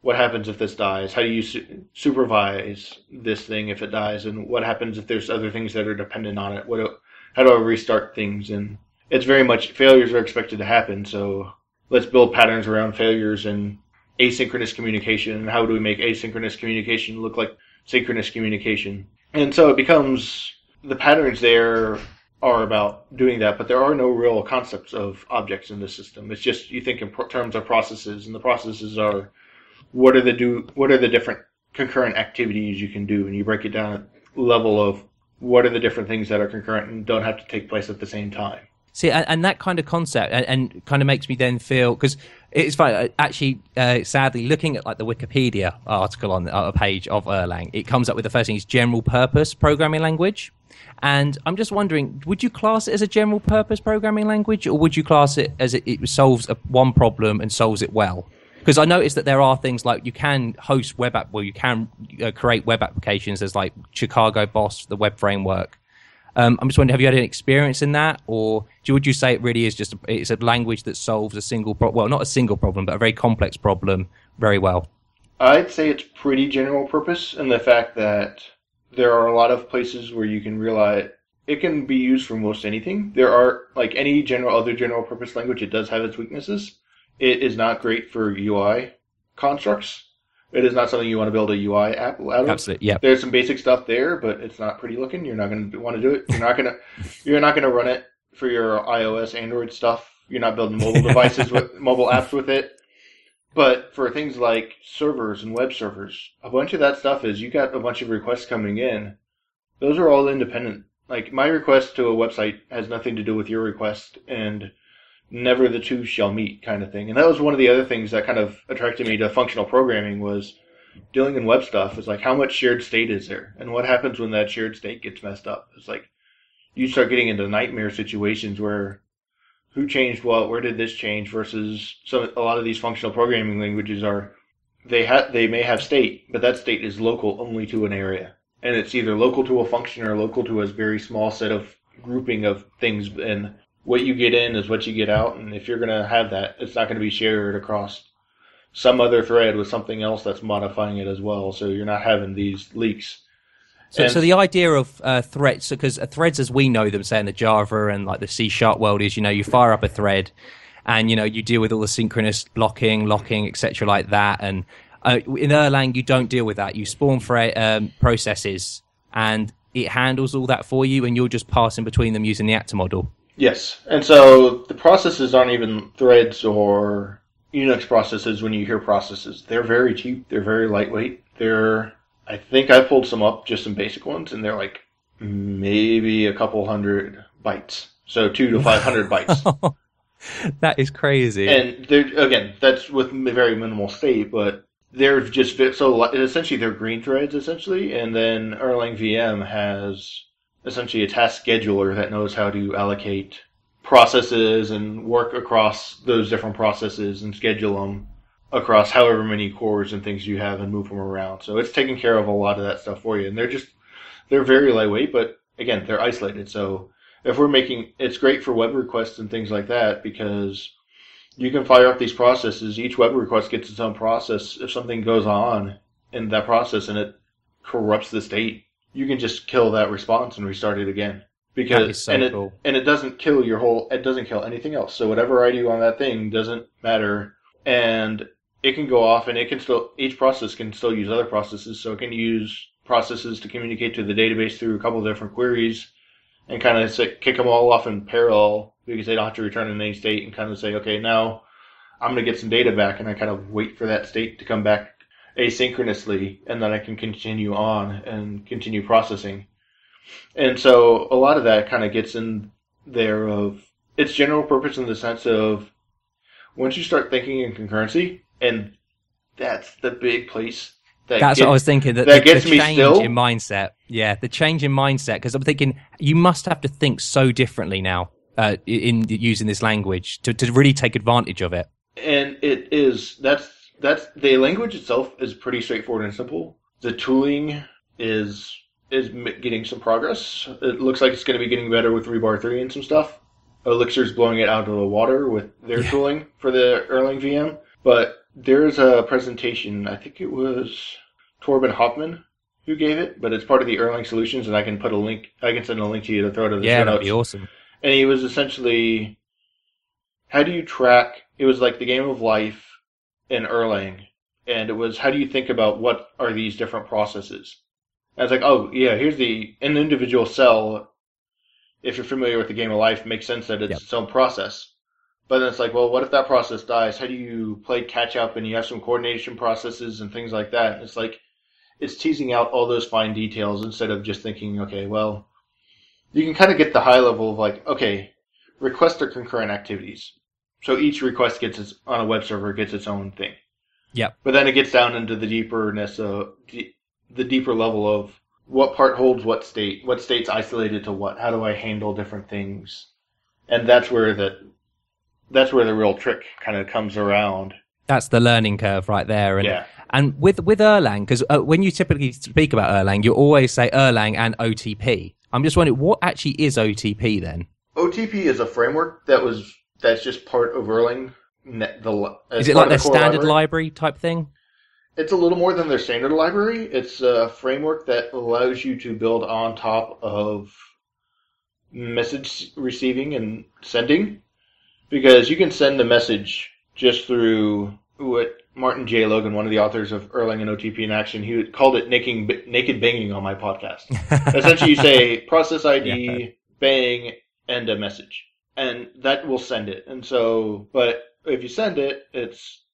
What happens if this dies? How do you su- supervise this thing if it dies? And what happens if there's other things that are dependent on it? What do, how do I restart things? And it's very much failures are expected to happen. So let's build patterns around failures and asynchronous communication. And how do we make asynchronous communication look like synchronous communication? And so it becomes the patterns there are about doing that, but there are no real concepts of objects in the system. It's just you think in pro- terms of processes, and the processes are what are the do what are the different concurrent activities you can do, and you break it down at level of what are the different things that are concurrent and don't have to take place at the same time. See, and, and that kind of concept, and, and kind of makes me then feel because it's funny. uh, Actually, uh, sadly, looking at like the Wikipedia article on uh, a page of Erlang, it comes up with the first thing is general purpose programming language, and I'm just wondering, would you class it as a general purpose programming language, or would you class it as it, it solves a, one problem and solves it well? Because I noticed that there are things like you can host web app, well, you can uh, create web applications. There's like Chicago Boss, the web framework. Um, I'm just wondering, have you had any experience in that, or do, would you say it really is just a, it's a language that solves a single pro- well, not a single problem, but a very complex problem very well? I'd say it's pretty general purpose in the fact that there are a lot of places where you can realize it can be used for most anything. There are like any general other general purpose language, it does have its weaknesses. It is not great for UI constructs. It is not something you want to build a UI app out of. Absolutely, yeah. There's some basic stuff there, but it's not pretty looking. You're not going to want to do it. You're not going to you're not going to run it for your iOS, Android stuff. You're not building mobile devices with mobile apps with it. But for things like servers and web servers, a bunch of that stuff is you got a bunch of requests coming in. Those are all independent. Like my request to a website has nothing to do with your request and never the two shall meet kind of thing. And that was one of the other things that kind of attracted me to functional programming was dealing in web stuff is like how much shared state is there and what happens when that shared state gets messed up. It's like you start getting into nightmare situations where who changed what, where did this change versus some a lot of these functional programming languages are they have they may have state, but that state is local only to an area. And it's either local to a function or local to a very small set of grouping of things and what you get in is what you get out, and if you're going to have that, it's not going to be shared across some other thread with something else that's modifying it as well. So you're not having these leaks. So, And- so the idea of uh, threads, because uh, threads as we know them, say in the Java and like the C sharp world, is you know you fire up a thread, and you know you deal with all the synchronous blocking, locking, etc. like that. And uh, in Erlang, you don't deal with that. You spawn thread um, processes, and it handles all that for you, and you're just passing between them using the actor model. Yes, and so the processes aren't even threads or Unix processes. When you hear processes, they're very cheap. They're very lightweight. They're I think I pulled some up, just some basic ones, and they're like maybe a couple hundred bytes. So two to five hundred bytes. that is crazy. And they're again, that's with very minimal state, but they're just so essentially they're green threads essentially, and then Erlang VM has essentially a task scheduler that knows how to allocate processes and work across those different processes and schedule them across however many cores and things you have and move them around. So it's taking care of a lot of that stuff for you, and they're just they're very lightweight, but again, they're isolated. So if we're making it's great for web requests and things like that because you can fire up these processes. Each web request gets its own process. If something goes on in that process and it corrupts the state, you can just kill that response and restart it again. Because so and it cool. and it doesn't kill your whole it doesn't kill anything else. So whatever I do on that thing doesn't matter and it can go off and it can still each process can still use other processes. So it can use processes to communicate to the database through a couple of different queries and kind of say, kick them all off in parallel because they don't have to return in any state and kind of say, okay, now I'm going to get some data back and I kind of wait for that state to come back asynchronously and then I can continue on and continue processing. And so a lot of that kind of gets in there of its general purpose in the sense of once you start thinking in concurrency and that's the big place that That's gets- what I was thinking. That, that the, gets the me change still. in mindset. Yeah, the change in mindset. Because I'm thinking you must have to think so differently now uh, in using this language to, to really take advantage of it. and it is that's that's the language itself is pretty straightforward and simple. The tooling is is getting some progress. It looks like it's going to be getting better with Rebar three and some stuff. Elixir's blowing it out of the water with their Yeah. tooling for the Erlang VM. But there's a presentation. I think it was Torben Hoffmann who gave it, but it's part of the Erlang Solutions, and I can put a link. I can send a link to you to throw it to the Yeah, show that'd notes be awesome. and he was essentially how do you track it was like the game of life in Erlang. And it was how do you think about what are these different processes? And I was like oh yeah here's the an individual cell if you're familiar with the game of life makes sense that it's Yep. its own process. But then it's like well what if that process dies? How do you play catch up and you have some coordination processes and things like that? It's like it's teasing out all those fine details instead of just thinking okay well you can kind of get the high level of like, okay, request are concurrent activities. So each request gets its on a web server gets its own thing. Yep. But then it gets down into the deeperness of the, the deeper level of what part holds what state, what state's isolated to what. How do I handle different things? And that's where the that's where the real trick kind of comes around. That's the learning curve right there. And yeah. and with with Erlang, because uh, when you typically speak about Erlang, you always say Erlang and OTP. I'm just wondering what actually is OTP then? OTP is a framework that was that's just part of Erlang. The Is it like their the standard library. library type thing? It's a little more than their standard library. It's a framework that allows you to build on top of message receiving and sending because you can send a message just through what Martin J. Logan, one of the authors of Erlang and OTP in Action, he called it naked, naked banging on my podcast. Essentially, you say process ID, bang, and a message, and that will send it. And so, but if you send it, it's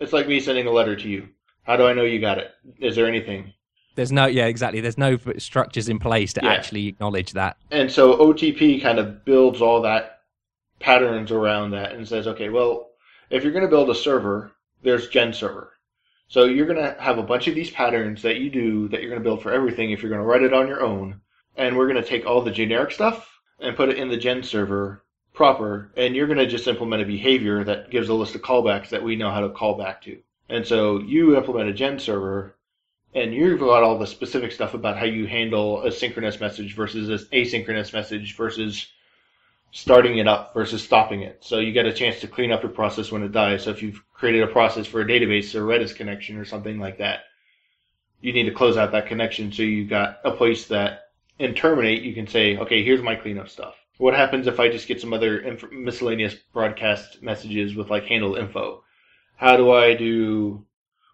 it's like me sending a letter to you. How do I know you got it? Is there anything? There's no, yeah, exactly. There's no structures in place to Yeah. actually acknowledge that. And so OTP kind of builds all that patterns around that and says, okay, well, if you're going to build a server, there's Gen server. So you're going to have a bunch of these patterns that you do that you're going to build for everything if you're going to write it on your own. And we're going to take all the generic stuff and put it in the Gen server proper. And you're going to just implement a behavior that gives a list of callbacks that we know how to call back to. And so you implement a Gen server and you've got all the specific stuff about how you handle a synchronous message versus an asynchronous message versus starting it up versus stopping it. So you get a chance to clean up your process when it dies. So if you've created a process for a database or Redis connection or something like that, you need to close out that connection. So you've got a place that in terminate, you can say, okay, here's my cleanup stuff. What happens if I just get some other inf- miscellaneous broadcast messages with like handle info? How do I do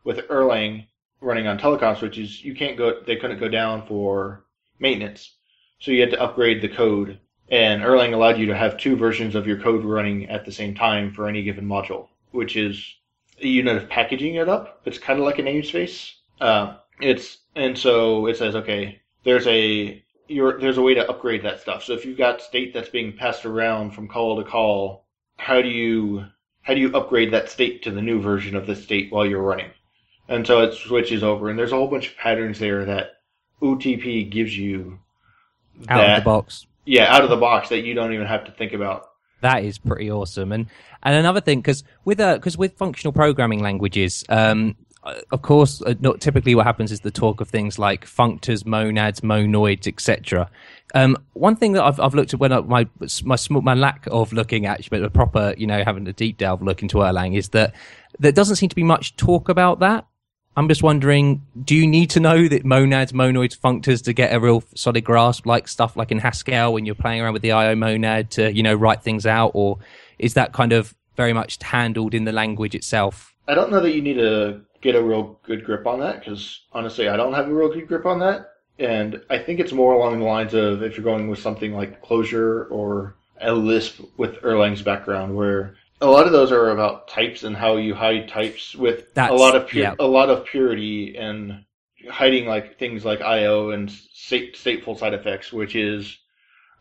with Erlang running on telecom switches? You can't go, they couldn't go down for maintenance. So you had to upgrade the code and Erlang allowed you to have two versions of your code running at the same time for any given module, which is a unit of packaging it up. It's kind of like a namespace. Uh, it's and so it says, okay, there's a you're, there's a way to upgrade that stuff. So if you've got state that's being passed around from call to call, how do you how do you upgrade that state to the new version of the state while you're running? And so it switches over, and there's a whole bunch of patterns there that OTP gives you out of the box. Yeah, out of the box that you don't even have to think about. That is pretty awesome. And and another thing, because with because uh, with functional programming languages, um, of course, uh, not typically what happens is the talk of things like functors, monads, monoids, etc. Um, one thing that I've, I've looked at when I, my my my lack of looking at but a proper you know having a deep delve look into Erlang is that there doesn't seem to be much talk about that. I'm just wondering, do you need to know that monads, monoids, functors to get a real solid grasp, like stuff like in Haskell when you're playing around with the IO monad to, you know, write things out, or is that kind of very much handled in the language itself? I don't know that you need to get a real good grip on that because honestly, I don't have a real good grip on that. And I think it's more along the lines of if you're going with something like Clojure or a Lisp with Erlang's background, where a lot of those are about types and how you hide types with That's, a lot of yeah. a lot of purity and hiding like things like IO and state, stateful side effects, which is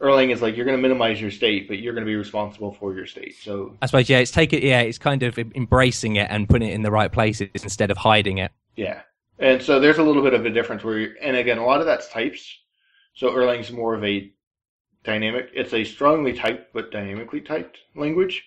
Erlang is like you're going to minimize your state, but you're going to be responsible for your state. So I suppose yeah, it's take it yeah, it's kind of embracing it and putting it in the right places instead of hiding it. Yeah, and so there's a little bit of a difference where, and again, a lot of that's types. So Erlang's more of a dynamic. It's a strongly typed but dynamically typed language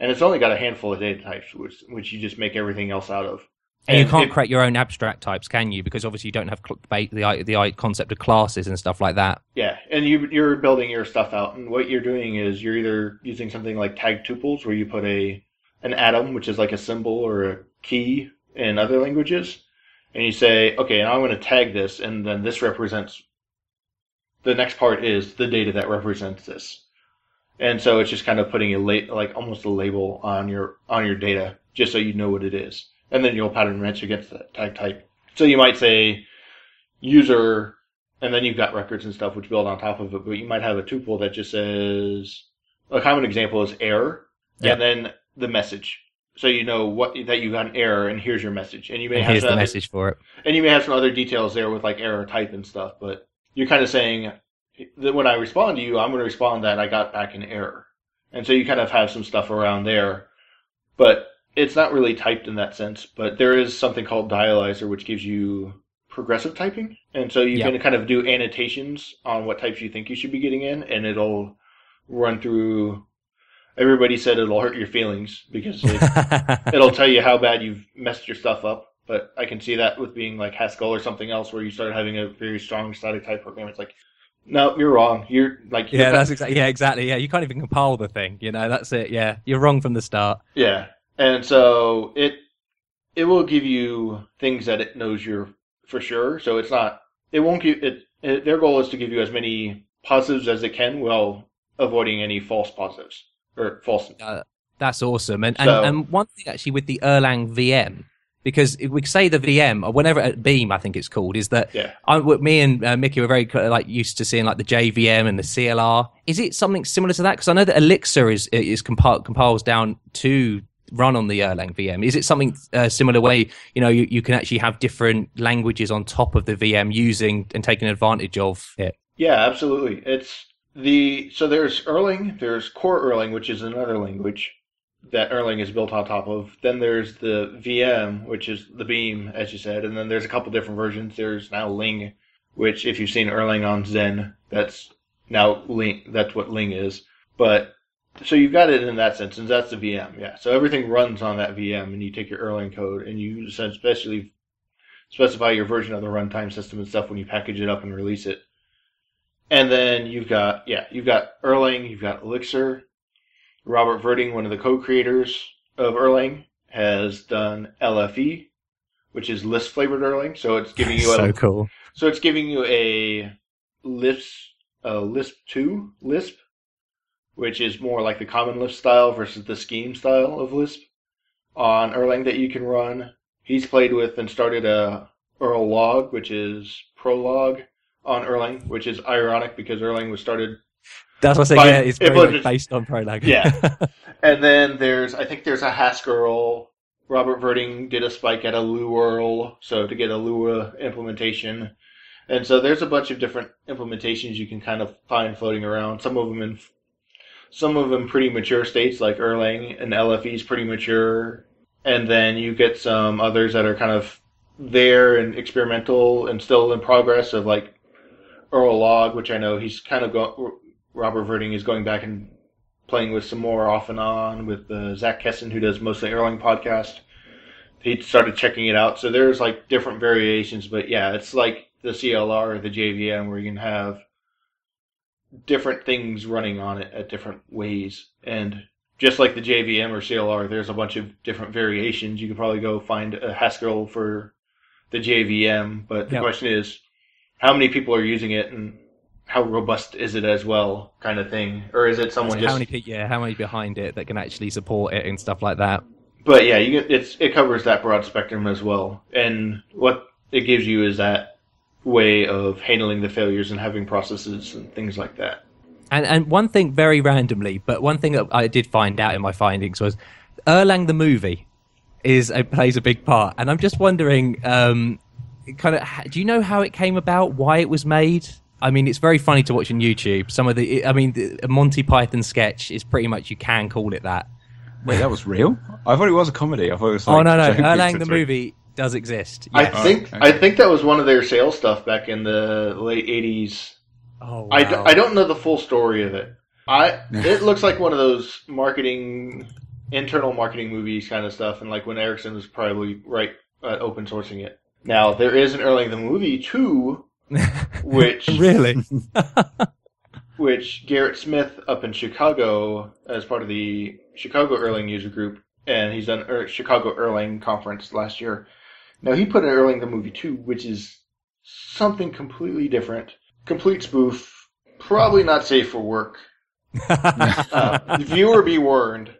and it's only got a handful of data types, which which you just make everything else out of. And, and you can't create your own abstract types, can you? Because obviously you don't have the the concept of classes and stuff like that. Yeah, and you you're building your stuff out, and what you're doing is you're either using something like tag tuples, where you put a an atom, which is like a symbol or a key in other languages, and you say, okay, now I'm going to tag this, and then this represents. The next part is the data that represents this and so it's just kind of putting a la- like almost a label on your on your data just so you know what it is, and then you'll pattern match against that tag type. So you might say user, and then you've got records and stuff which build on top of it, but you might have a tuple that just says a common example is error, yep. and then the message. So you know what that you got an error, and here's your message, and you may and have here's the other, message for it, and you may have some other details there with like error type and stuff, but you're kind of saying that when I respond to you, I'm going to respond that I got back an error. And so you kind of have some stuff around there, but it's not really typed in that sense. But there is something called Dialyzer, which gives you progressive typing. And so you yep. can kind of do annotations on what types you think you should be getting in, and it'll run through. Everybody said it'll hurt your feelings because it, it'll tell you how bad you've messed your stuff up. But I can see that with being like Haskell or something else where you start having a very strong static type program. It's like, no, you're wrong. You're like yeah, that's exactly yeah, exactly. Yeah, you can't even compile the thing. You know, that's it. Yeah, you're wrong from the start. Yeah, and so it it will give you things that it knows you're for sure. So it's not. It won't give it. it their goal is to give you as many positives as it can, while avoiding any false positives or false. Uh, that's awesome. And, so, and and one thing actually with the Erlang VM because we say the VM or whenever at Beam, I think it's called, is that yeah. I, me and uh, Mickey were very like used to seeing like the JVM and the CLR. Is it something similar to that? Because I know that Elixir is is compil- compiles down to run on the Erlang VM. Is it something uh, similar way you know you, you can actually have different languages on top of the VM using and taking advantage of it? Yeah, absolutely. It's the so there's Erlang, there's Core Erlang, which is another language that Erlang is built on top of. Then there's the VM, which is the Beam, as you said, and then there's a couple different versions. There's now Ling, which if you've seen Erlang on Xen, that's now Ling. That's what Ling is. But so you've got it in that sense, and that's the VM. Yeah. So everything runs on that VM, and you take your Erlang code and you especially specify your version of the runtime system and stuff when you package it up and release it. And then you've got yeah, you've got Erlang, you've got Elixir. Robert Virding, one of the co-creators of Erlang, has done LFE, which is Lisp flavored Erlang. So it's giving you so a cool. so it's giving you a Lisp a Lisp two Lisp, which is more like the common Lisp style versus the scheme style of Lisp on Erlang that you can run. He's played with and started a Erlog, which is Prolog on Erlang, which is ironic because Erlang was started That's what I say. Fine. Yeah, it's It very was much based on Prolog. Yeah. And then there's, I think there's a Haskell. Robert Virding did a spike at a Luerl, so to get a Lua implementation. And so there's a bunch of different implementations you can kind of find floating around. Some of them in, some of them pretty mature states like Erlang and LFE is pretty mature. And then you get some others that are kind of there and experimental and still in progress of like Erlog, which I know he's kind of go, Robert Virding is going back and playing with some more off and on with uh, Zach Kessin, who does mostly Erlang podcast. He started checking it out. So there's like different variations, but yeah, it's like the CLR or the JVM where you can have different things running on it at different ways. And just like the JVM or CLR, there's a bunch of different variations. You could probably go find a Haskell for the JVM, but the Yep. question is, how many people are using it and how robust is it as well, kind of thing, or is it someone how just? many? Yeah, how many behind it that can actually support it and stuff like that? But yeah, you get, it's it covers that broad spectrum as well, and what it gives you is that way of handling the failures and having processes and things like that. And and one thing very randomly, but one thing that I did find out in my findings was Erlang the movie is a, plays a big part, and I'm just wondering, um, kind of, do you know how it came about? Why it was made? I mean, it's very funny to watch on YouTube. Some of the, I mean, the, a Monty Python sketch is pretty much you can call it that. Wait, that was real? I thought it was a comedy. I thought it was. Like oh Like no, no, joking Erlang the movie does exist. I Yes. Oh, think okay. I think that was one of their sales stuff back in the late '80s. oh, I, d- wow. I don't know the full story of it. I it looks like one of those marketing internal marketing movies kind of stuff, and like when Ericsson was probably right at open sourcing it. Now there is an Erlang the movie too, which really. which Garrett Smith up in Chicago as part of the Chicago Erlang user group, and he's done er, Chicago Erlang conference last year. Now he put an Erlang the movie too, which is something completely different, complete spoof, probably not safe for work. Uh, viewer be warned,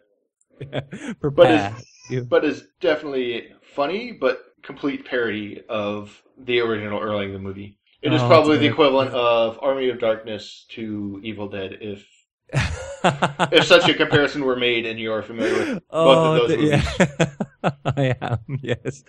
Prepare. You- but is definitely funny, but complete parody of the original Erlang the movie. It is Oh, probably the equivalent of Army of Darkness to Evil Dead, if if such a comparison were made and you are familiar with both oh, of those dear, movies. yeah. I am. Yes.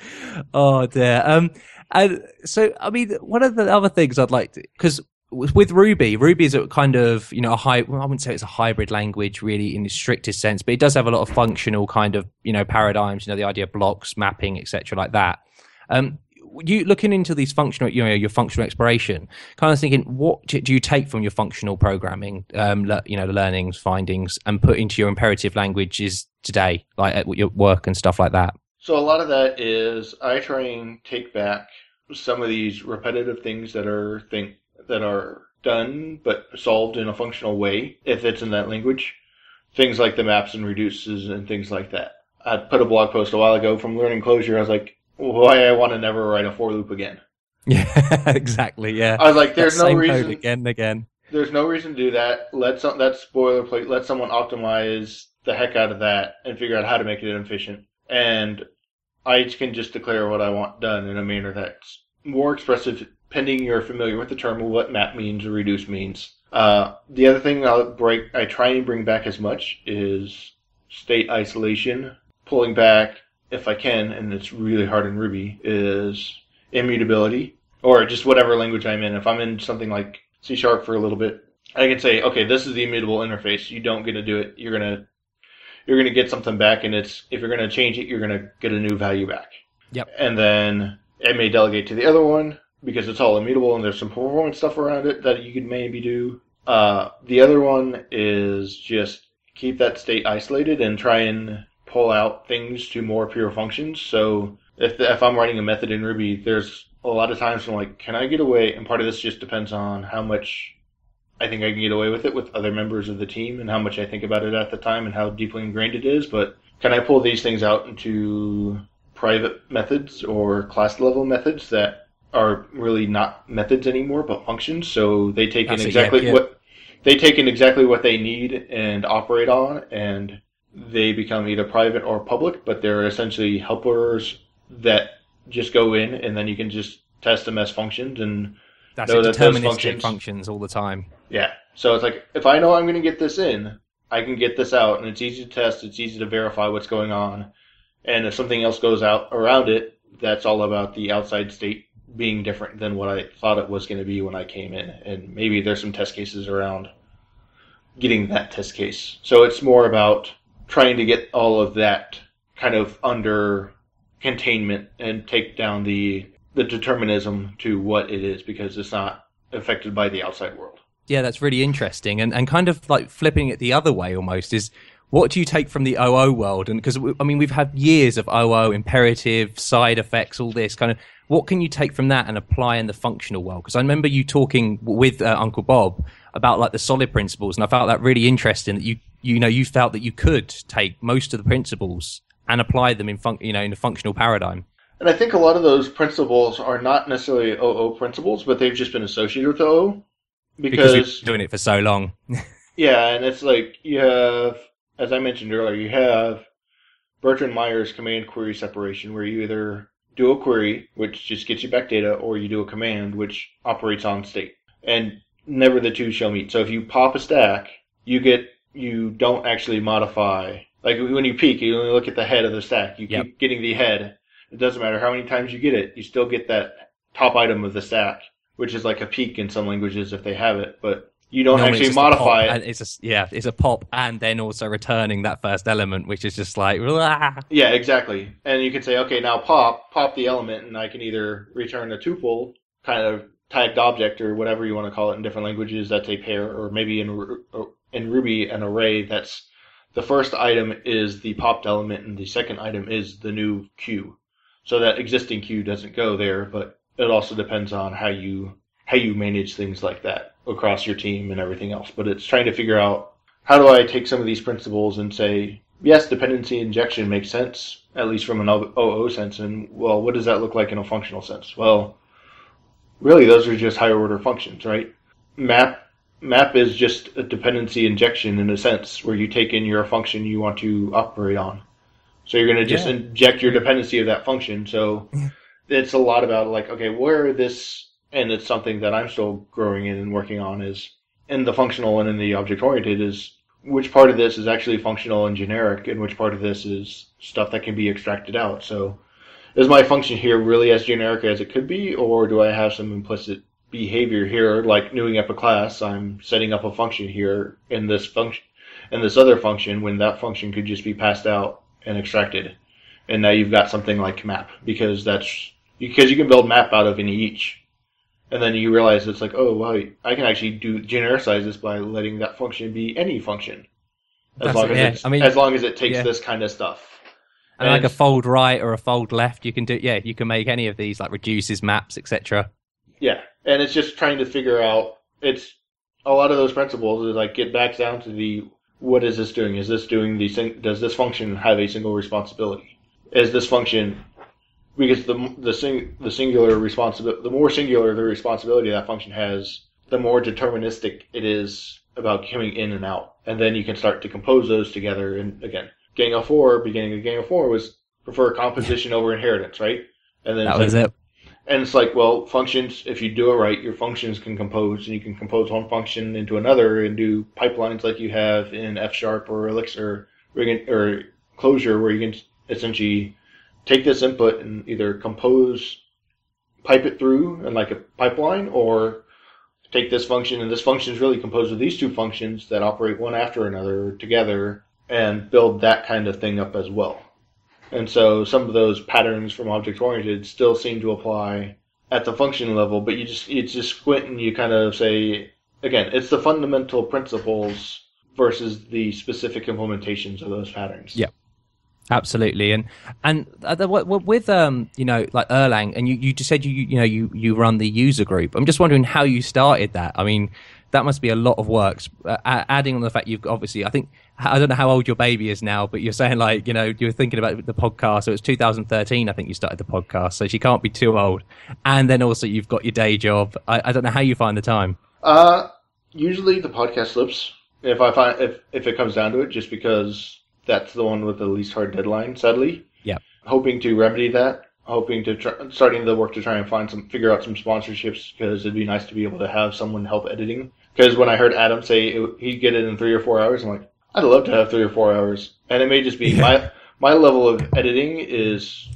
Oh dear. Um, and so I mean, one of the other things I'd like to because with Ruby, Ruby is a kind of you know a high. Well, I wouldn't say it's a hybrid language really in the strictest sense, but it does have a lot of functional kind of you know paradigms. You know, the idea of blocks, mapping, etc., like that. Um, you looking into these functional, you know, your functional exploration, kind of thinking, what do you take from your functional programming, um, le- you know, the learnings, findings, and put into your imperative languages today, like at your work and stuff like that? So a lot of that is I try and take back some of these repetitive things that are think that are done but solved in a functional way if it's in that language. Things like the maps and reduces and things like that. I put a blog post a while ago from Learning Clojure. I was like, why I want to never write a for loop again. Yeah, exactly. Yeah, I was like, there's That no reason. again and again. there's no reason to do that. Let some that's boilerplate. Let someone optimize the heck out of that and figure out how to make it efficient. And I can just declare what I want done in a manner that's more expressive, pending you're familiar with the term of what map means or reduce means. Uh, the other thing I'll break, I try and bring back as much is state isolation, pulling back if I can, and it's really hard in Ruby, is immutability or just whatever language I'm in. If I'm in something like C sharp for a little bit, I can say, okay, this is the immutable interface. You don't get to do it. You're gonna you're gonna get something back, and it's if you're gonna change it, you're gonna get a new value back. Yep. And then it may delegate to the other one because it's all immutable, and there's some performance stuff around it that you could maybe do. Uh, the other one is just keep that state isolated and try and pull out things to more pure functions. So if if I'm writing a method in Ruby, there's a lot of times I'm like, can I get away? And part of this just depends on how much I think I can get away with it with other members of the team and how much I think about it at the time and how deeply ingrained it is. But can I pull these things out into private methods or class level methods that are really not methods anymore but functions? So they take That's in it, yeah, exactly what they take in exactly what they need and operate on, and they become either private or public. But they're essentially helpers that just go in and then you can just test them as functions and That's know it, that deterministic functions- functions all the time. yeah. So it's like if I know I'm going to get this in, I can get this out, and it's easy to test. It's easy to verify what's going on, and if something else goes out around it, that's all about the outside state being different than what I thought it was going to be when I came in, and maybe there's some test cases around getting that test case. So it's more about trying to get all of that kind of under containment and take down the the determinism to what it is because it's not affected by the outside world. Yeah, that's really interesting. And and kind of like flipping it the other way almost is what do you take from the OO world? And because I mean, we've had years of OO, imperative, side effects, all this kind of. What can you take from that and apply in the functional world? Because I remember you talking with uh, Uncle Bob about like the solid principles, and I found that really interesting. That you you know you felt that you could take most of the principles and apply them in fun- you know in a functional paradigm. And I think a lot of those principles are not necessarily OO principles, but they've just been associated with OO. Because, Because, we've been doing it for so long. yeah, and it's like you have, as I mentioned earlier, you have Bertrand Meyer's command query separation, where you either do a query, which just gets you back data, or you do a command, which operates on state. And never the two shall meet. So if you pop a stack, you get, you don't actually modify. Like when you peek, you only look at the head of the stack. You Yep. keep getting the head. It doesn't matter how many times you get it, you still get that top item of the stack, which is like a peak in some languages if they have it, but you don't Normally actually modify it. It's yeah, it's a pop, and then also returning that first element, which is just like. Yeah, exactly. And you can say, okay, now pop, pop the element, and I can either return a tuple, kind of tagged object, or whatever you want to call it in different languages. That's a pair, or maybe in or uh, in Ruby, an array. That's the first item is the popped element, and the second item is the new queue. So that existing queue doesn't go there, but it also depends on how you how you manage things like that across your team and everything else. But it's trying to figure out how do I take some of these principles and say, yes, dependency injection makes sense, at least from an OO sense, and well, what does that look like in a functional sense? Well, really, those are just higher order functions, right? Map map is just a dependency injection in a sense, where you take in your function you want to operate on. So you're going to just Yeah. inject your dependency of that function. So it's a lot about like, okay, where this, and it's something that I'm still growing in and working on is in the functional and in the object oriented is which part of this is actually functional and generic and which part of this is stuff that can be extracted out. So is my function here really as generic as it could be, or do I have some implicit behavior here, like newing up a class? I'm setting up a function here in this function, in this other function, when that function could just be passed out and extracted, and now you've got something like map because that's because you can build map out of any each, and then you realize it's like, oh wow, I can actually do genericize this by letting that function be any function, as That's long it, as yeah. it's, I mean- as long as it takes yeah. this kind of stuff. and like a fold right or a fold left, you can do. Yeah, you can make any of these like reduces, maps, etc. Yeah, and it's just trying to figure out. It's a lot of those principles is like get back down to the what is this doing? Is this doing the does this function have a single responsibility? Is this function because the the sing the singular responsibility the more singular the responsibility that function has, the more deterministic it is about coming in and out, and then you can start to compose those together. And again, Gang of Four, beginning of Gang of Four was prefer composition over inheritance, right? And then That was like, it. And it's like, well, functions, if you do it right, your functions can compose, and you can compose one function into another and do pipelines like you have in F Sharp or Elixir or, Clojure, where you can essentially take this input and either compose, pipe it through in like a pipeline, or take this function, and this function is really composed of these two functions that operate one after another together and build that kind of thing up as well. And so some of those patterns from object oriented still seem to apply at the function level, but you just you just squint and you kind of say again, it's the fundamental principles versus the specific implementations of those patterns. Yeah. Absolutely, and and uh, with um you know like Erlang, and you, you just said you you know you you run the user group. I'm just wondering how you started that. I mean, that must be a lot of work. Uh, adding on the fact you've obviously, I think, I don't know how old your baby is now, but you're saying like, you know, you're thinking about the podcast. So it's 2013, I think you started the podcast. So she can't be too old. And then also you've got your day job. I, I don't know how you find the time. Uh, usually the podcast slips if I find if if it comes down to it, just because that's the one with the least hard deadline. Sadly, yeah. Hoping to remedy that. Hoping to try, starting the work to try and find some figure out some sponsorships because it'd be nice to be able to have someone help editing. Because when I heard Adam say it, he'd get it in three or four hours, I'm like, I'd love to have three or four hours. And it may just be yeah. my my level of editing is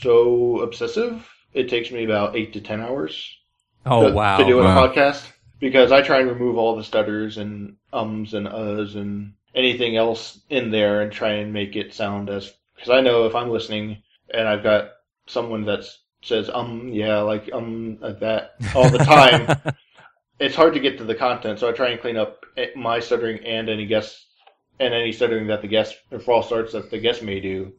so obsessive. It takes me about eight to ten hours. Oh to, wow! To do wow. a podcast because I try and remove all the stutters and ums and uhs and anything else in there and try and make it sound as because I know if I'm listening and I've got someone that says um yeah like um like that all the time, it's hard to get to the content. So I try and clean up my stuttering and any guests and any stuttering that the guest or false starts that the guest may do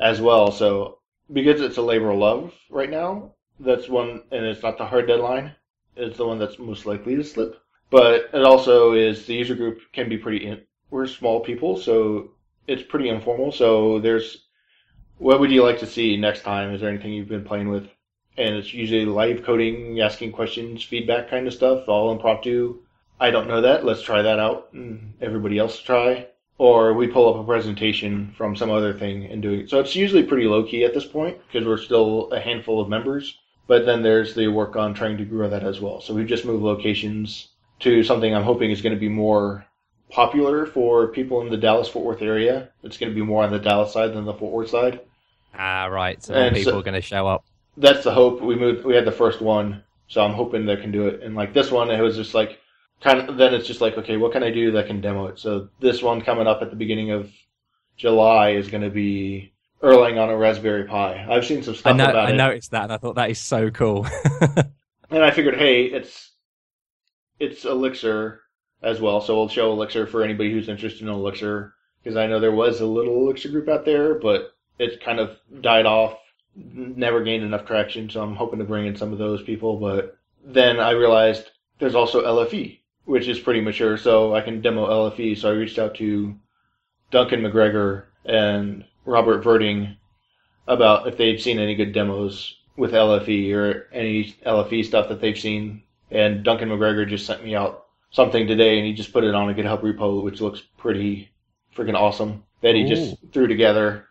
as well. So because it's a labor of love right now, that's one and it's not the hard deadline It's the one that's most likely to slip. But it also is the user group can be pretty. In, we're small people, so it's pretty informal. So there's what would you like to see next time? Is there anything you've been playing with? And it's usually live coding, asking questions, feedback kind of stuff, all impromptu. I don't know that. Let's try that out. And everybody else try. Or we pull up a presentation from some other thing and do it. So it's usually pretty low key at this point because we're still a handful of members. But then there's the work on trying to grow that as well. So we've just moved locations to something I'm hoping is going to be more popular for people in the Dallas Fort Worth area. It's going to be more on the Dallas side than the Fort Worth side. Ah, right. So more people so, are going to show up. That's the hope. We moved. We had the first one, so I'm hoping they can do it. And like this one, it was just like kind of. Then it's just like, okay, what can I do that can demo it? So this one coming up at the beginning of July is going to be Erlang on a Raspberry Pi. I've seen some stuff I know, about I it. I noticed that, and I thought that is so cool. and I figured, hey, it's it's Elixir as well, so we'll show Elixir for anybody who's interested in Elixir because I know there was a little Elixir group out there, but it kind of died off, never gained enough traction. So I'm hoping to bring in some of those people. But then I realized there's also LFE, which is pretty mature, so I can demo LFE. So I reached out to Duncan McGreggor and Robert Virding about if they'd seen any good demos with LFE or any LFE stuff that they've seen. And Duncan McGreggor just sent me out something today, and he just put it on a GitHub repo, which looks pretty freaking awesome. That he Ooh. just threw together.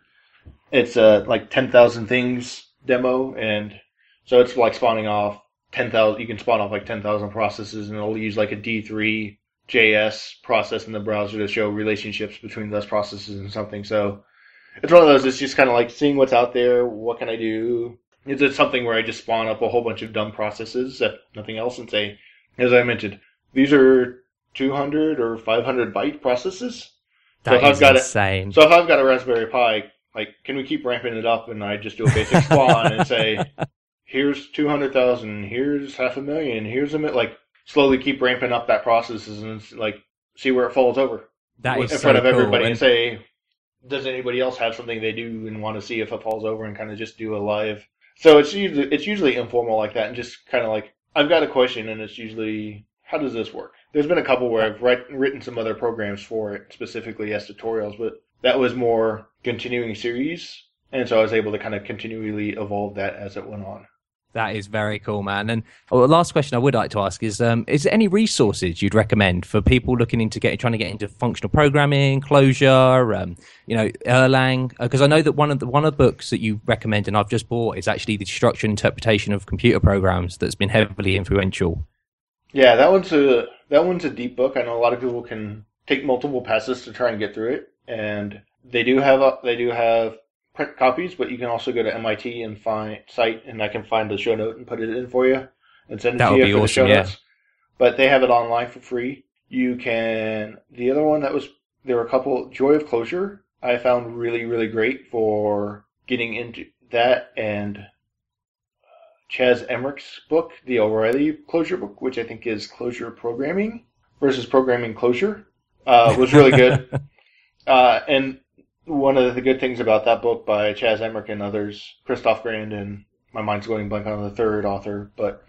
It's a like ten thousand things demo, and so it's like spawning off ten thousand. You can spawn off like ten thousand processes, and it'll use like a D three JS process in the browser to show relationships between those processes and something. So it's one of those. It's just kind of like seeing what's out there. What can I do? Is it something where I just spawn up a whole bunch of dumb processes, if nothing else, and say, as I mentioned, these are 200 or 500 byte processes. That so if I've got insane. A, so if I've got a Raspberry Pi, like, can we keep ramping it up? And I just do a basic spawn and say, here's 200,000, here's half a million, here's a million. Like, slowly keep ramping up that processes and like see where it falls over. That in front so of everybody and, and say, does anybody else have something they do and want to see if it falls over and kind of just do a live? So it's usually it's usually informal like that and just kind of like I've got a question and it's usually how does this work? There's been a couple where I've write, written some other programs for it specifically as tutorials, but that was more continuing series, and so I was able to kind of continually evolve that as it went on. That is very cool, man. And oh, the last question I would like to ask is: um, Is there any resources you'd recommend for people looking into getting trying to get into functional programming, Clojure, um, you know, Erlang? Because uh, I know that one of the one of the books that you recommend and I've just bought is actually the structure and interpretation of computer programs that's been heavily influential. Yeah, that one's a that one's a deep book. I know a lot of people can take multiple passes to try and get through it, and they do have a, they do have print copies, but you can also go to MIT and find site, and I can find the show note and put it in for you and send it that to you for awesome, the show yeah. notes. But they have it online for free. You can. The other one that was there were a couple. Joy of Clojure I found really really great for getting into that and Chas Emerick's book, the O'Reilly Clojure book, which I think is Clojure Programming versus Programming Clojure, uh, was really good. uh, and one of the good things about that book by Chas Emerick and others, Christophe Grand and my mind's going blank on the third author, but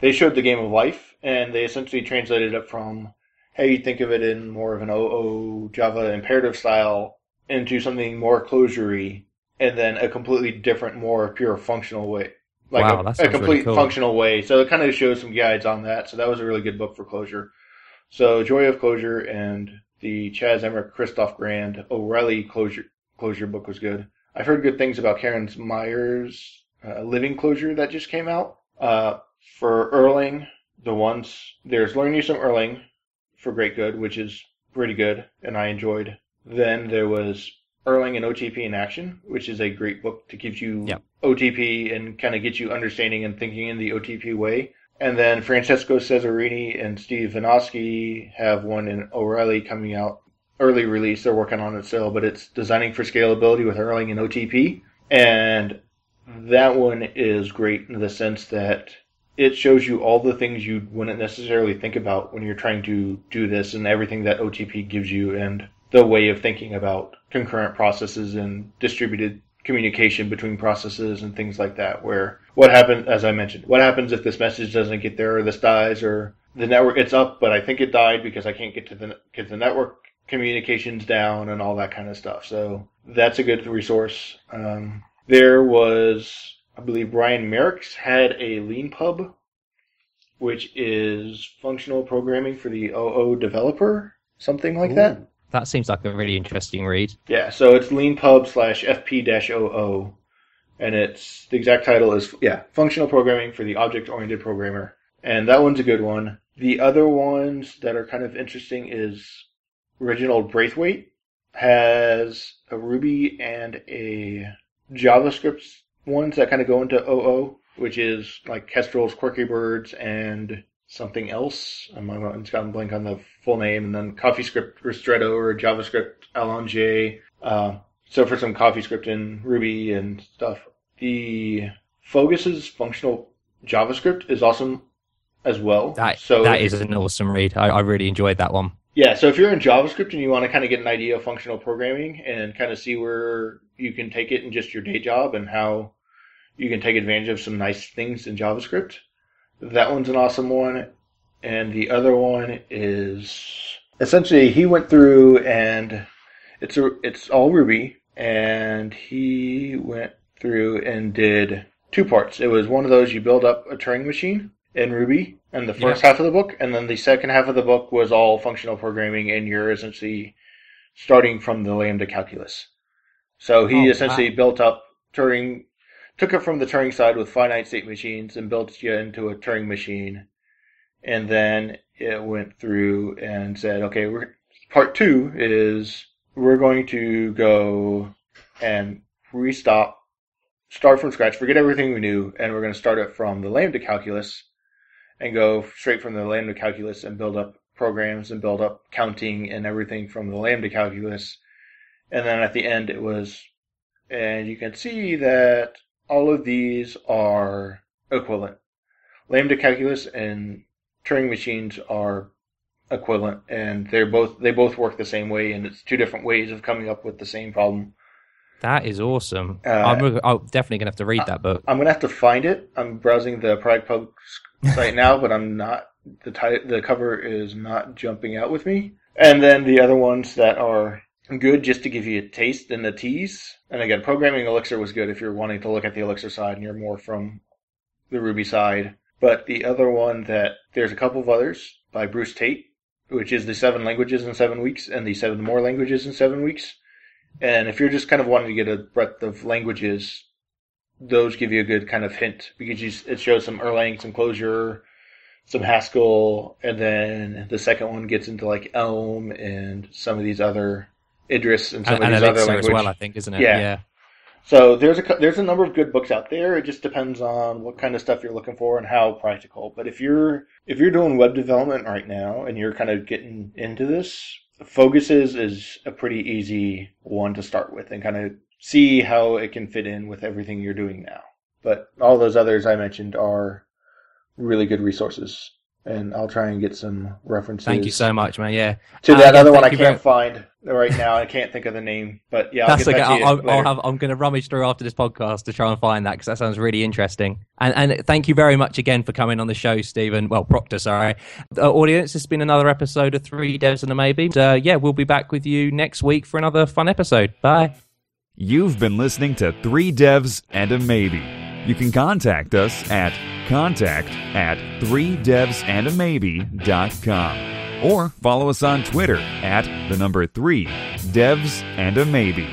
they showed the game of life, and they essentially translated it from how you think of it in more of an OO Java imperative style into something more closurey, and then a completely different, more pure functional way. Like Wow, a, a complete really cool. functional way. So it kind of shows some guides on that. So that was a really good book for Clojure. So Joy of Clojure and the Chas Emerick Christophe Grand O'Reilly closure Clojure book was good. I've heard good things about Carin Meier's uh, Living Clojure that just came out. Uh, for Erlang, the ones there's Learn You Some Erlang for Great Good, which is pretty good, and I enjoyed. Then there was Erlang and OTP in Action, which is a great book to give you Yep. OTP and kind of get you understanding and thinking in the OTP way. And then Francesco Cesarini and Steve Vinoski have one in O'Reilly coming out early release. They're working on it still, but it's designing for scalability with Erlang and OTP. And that one is great in the sense that it shows you all the things you wouldn't necessarily think about when you're trying to do this and everything that OTP gives you and the way of thinking about concurrent processes and distributed communication between processes and things like that where what happens as I mentioned, what happens if this message doesn't get there or this dies or the network it's up but I think it died because I can't get to the because the network communications down and all that kind of stuff. So that's a good resource. Um, there was, I believe, Brian Marick's had a Leanpub, which is functional programming for the OO developer, something like. Ooh, That seems like a really interesting read. Yeah, so it's Leanpub slash FP dash OO, and it's the exact title is yeah, functional programming for the object oriented programmer, and that one's a good one. The other ones that are kind of interesting is Reginald Braithwaite has a Ruby and a JavaScript ones that kind of go into OO, which is like Kestrel's Quirky Birds and something else. I'm just gotten blank on the full name, and then CoffeeScript Ristretto or JavaScript Allongé. Uh, so for some CoffeeScript in Ruby and stuff, the Fogus's functional JavaScript is awesome as well. That so that is an awesome read. I, I really enjoyed that one. yeah, so if you're in JavaScript and you want to kind of get an idea of functional programming and kind of see where you can take it in just your day job and how you can take advantage of some nice things in JavaScript, that one's an awesome one. And the other one is essentially he went through and it's a it's all Ruby and he went through and did two parts. It was one of those you build up a Turing machine in Ruby and the first Yeah. half of the book, and then the second half of the book was all functional programming, and you're essentially starting from the lambda calculus. So he Oh, essentially built up Turing, took it from the Turing side with finite state machines and built you into a Turing machine, and then it went through and said, okay, we're, part two is we're going to go and restop, start from scratch, forget everything we knew, and we're going to start it from the lambda calculus and go straight from the lambda calculus and build up programs and build up counting and everything from the lambda calculus. And then at the end it was, and you can see that all of these are equivalent. Lambda calculus and Turing machines are equivalent and they're both they both work the same way and it's two different ways of coming up with the same problem. That is awesome. Uh, I'm, I'm definitely gonna have to read that book. I'm gonna have to find it. I'm browsing the Prague Pub site now, but I'm not. The ti- the cover is not jumping out with me. And then the other ones that are good, just to give you a taste and a tease. And again, programming Elixir was good if you're wanting to look at the Elixir side and you're more from the Ruby side. But the other one that there's a couple of others by Bruce Tate, which is the seven languages in seven weeks and the seven more languages in seven weeks. And if you're just kind of wanting to get a breadth of languages, those give you a good kind of hint because you, it shows some Erlang, some Clojure, some Haskell, and then the second one gets into like Elm and some of these other Idris and some And, and of these other languages. as well, I think, isn't it? Yeah. So there's a there's a number of good books out there. It just depends on what kind of stuff you're looking for and how practical. But if you're if you're doing web development right now and you're kind of getting into this, Fogus's is a pretty easy one to start with and kind of see how it can fit in with everything you're doing now. But all those others I mentioned are really good resources. And I'll try and get some references. Thank you so much, man. Yeah. To Uh, that yeah, other one, I can't you find right now. I can't think of the name, but yeah, I'll That's get okay. that to you I'll, I'll have, I'm going to rummage through after this podcast to try and find that because that sounds really interesting. And, and thank you very much again for coming on the show, Steven. Well, Proctor, sorry. Uh, audience, it's been another episode of Three Devs and a Maybe. Uh, yeah, we'll be back with you next week for another fun episode. Bye. You've been listening to Three Devs and a Maybe. You can contact us at contact at 3devsandamaybe.com or follow us on Twitter at the number 3 devs and a maybe.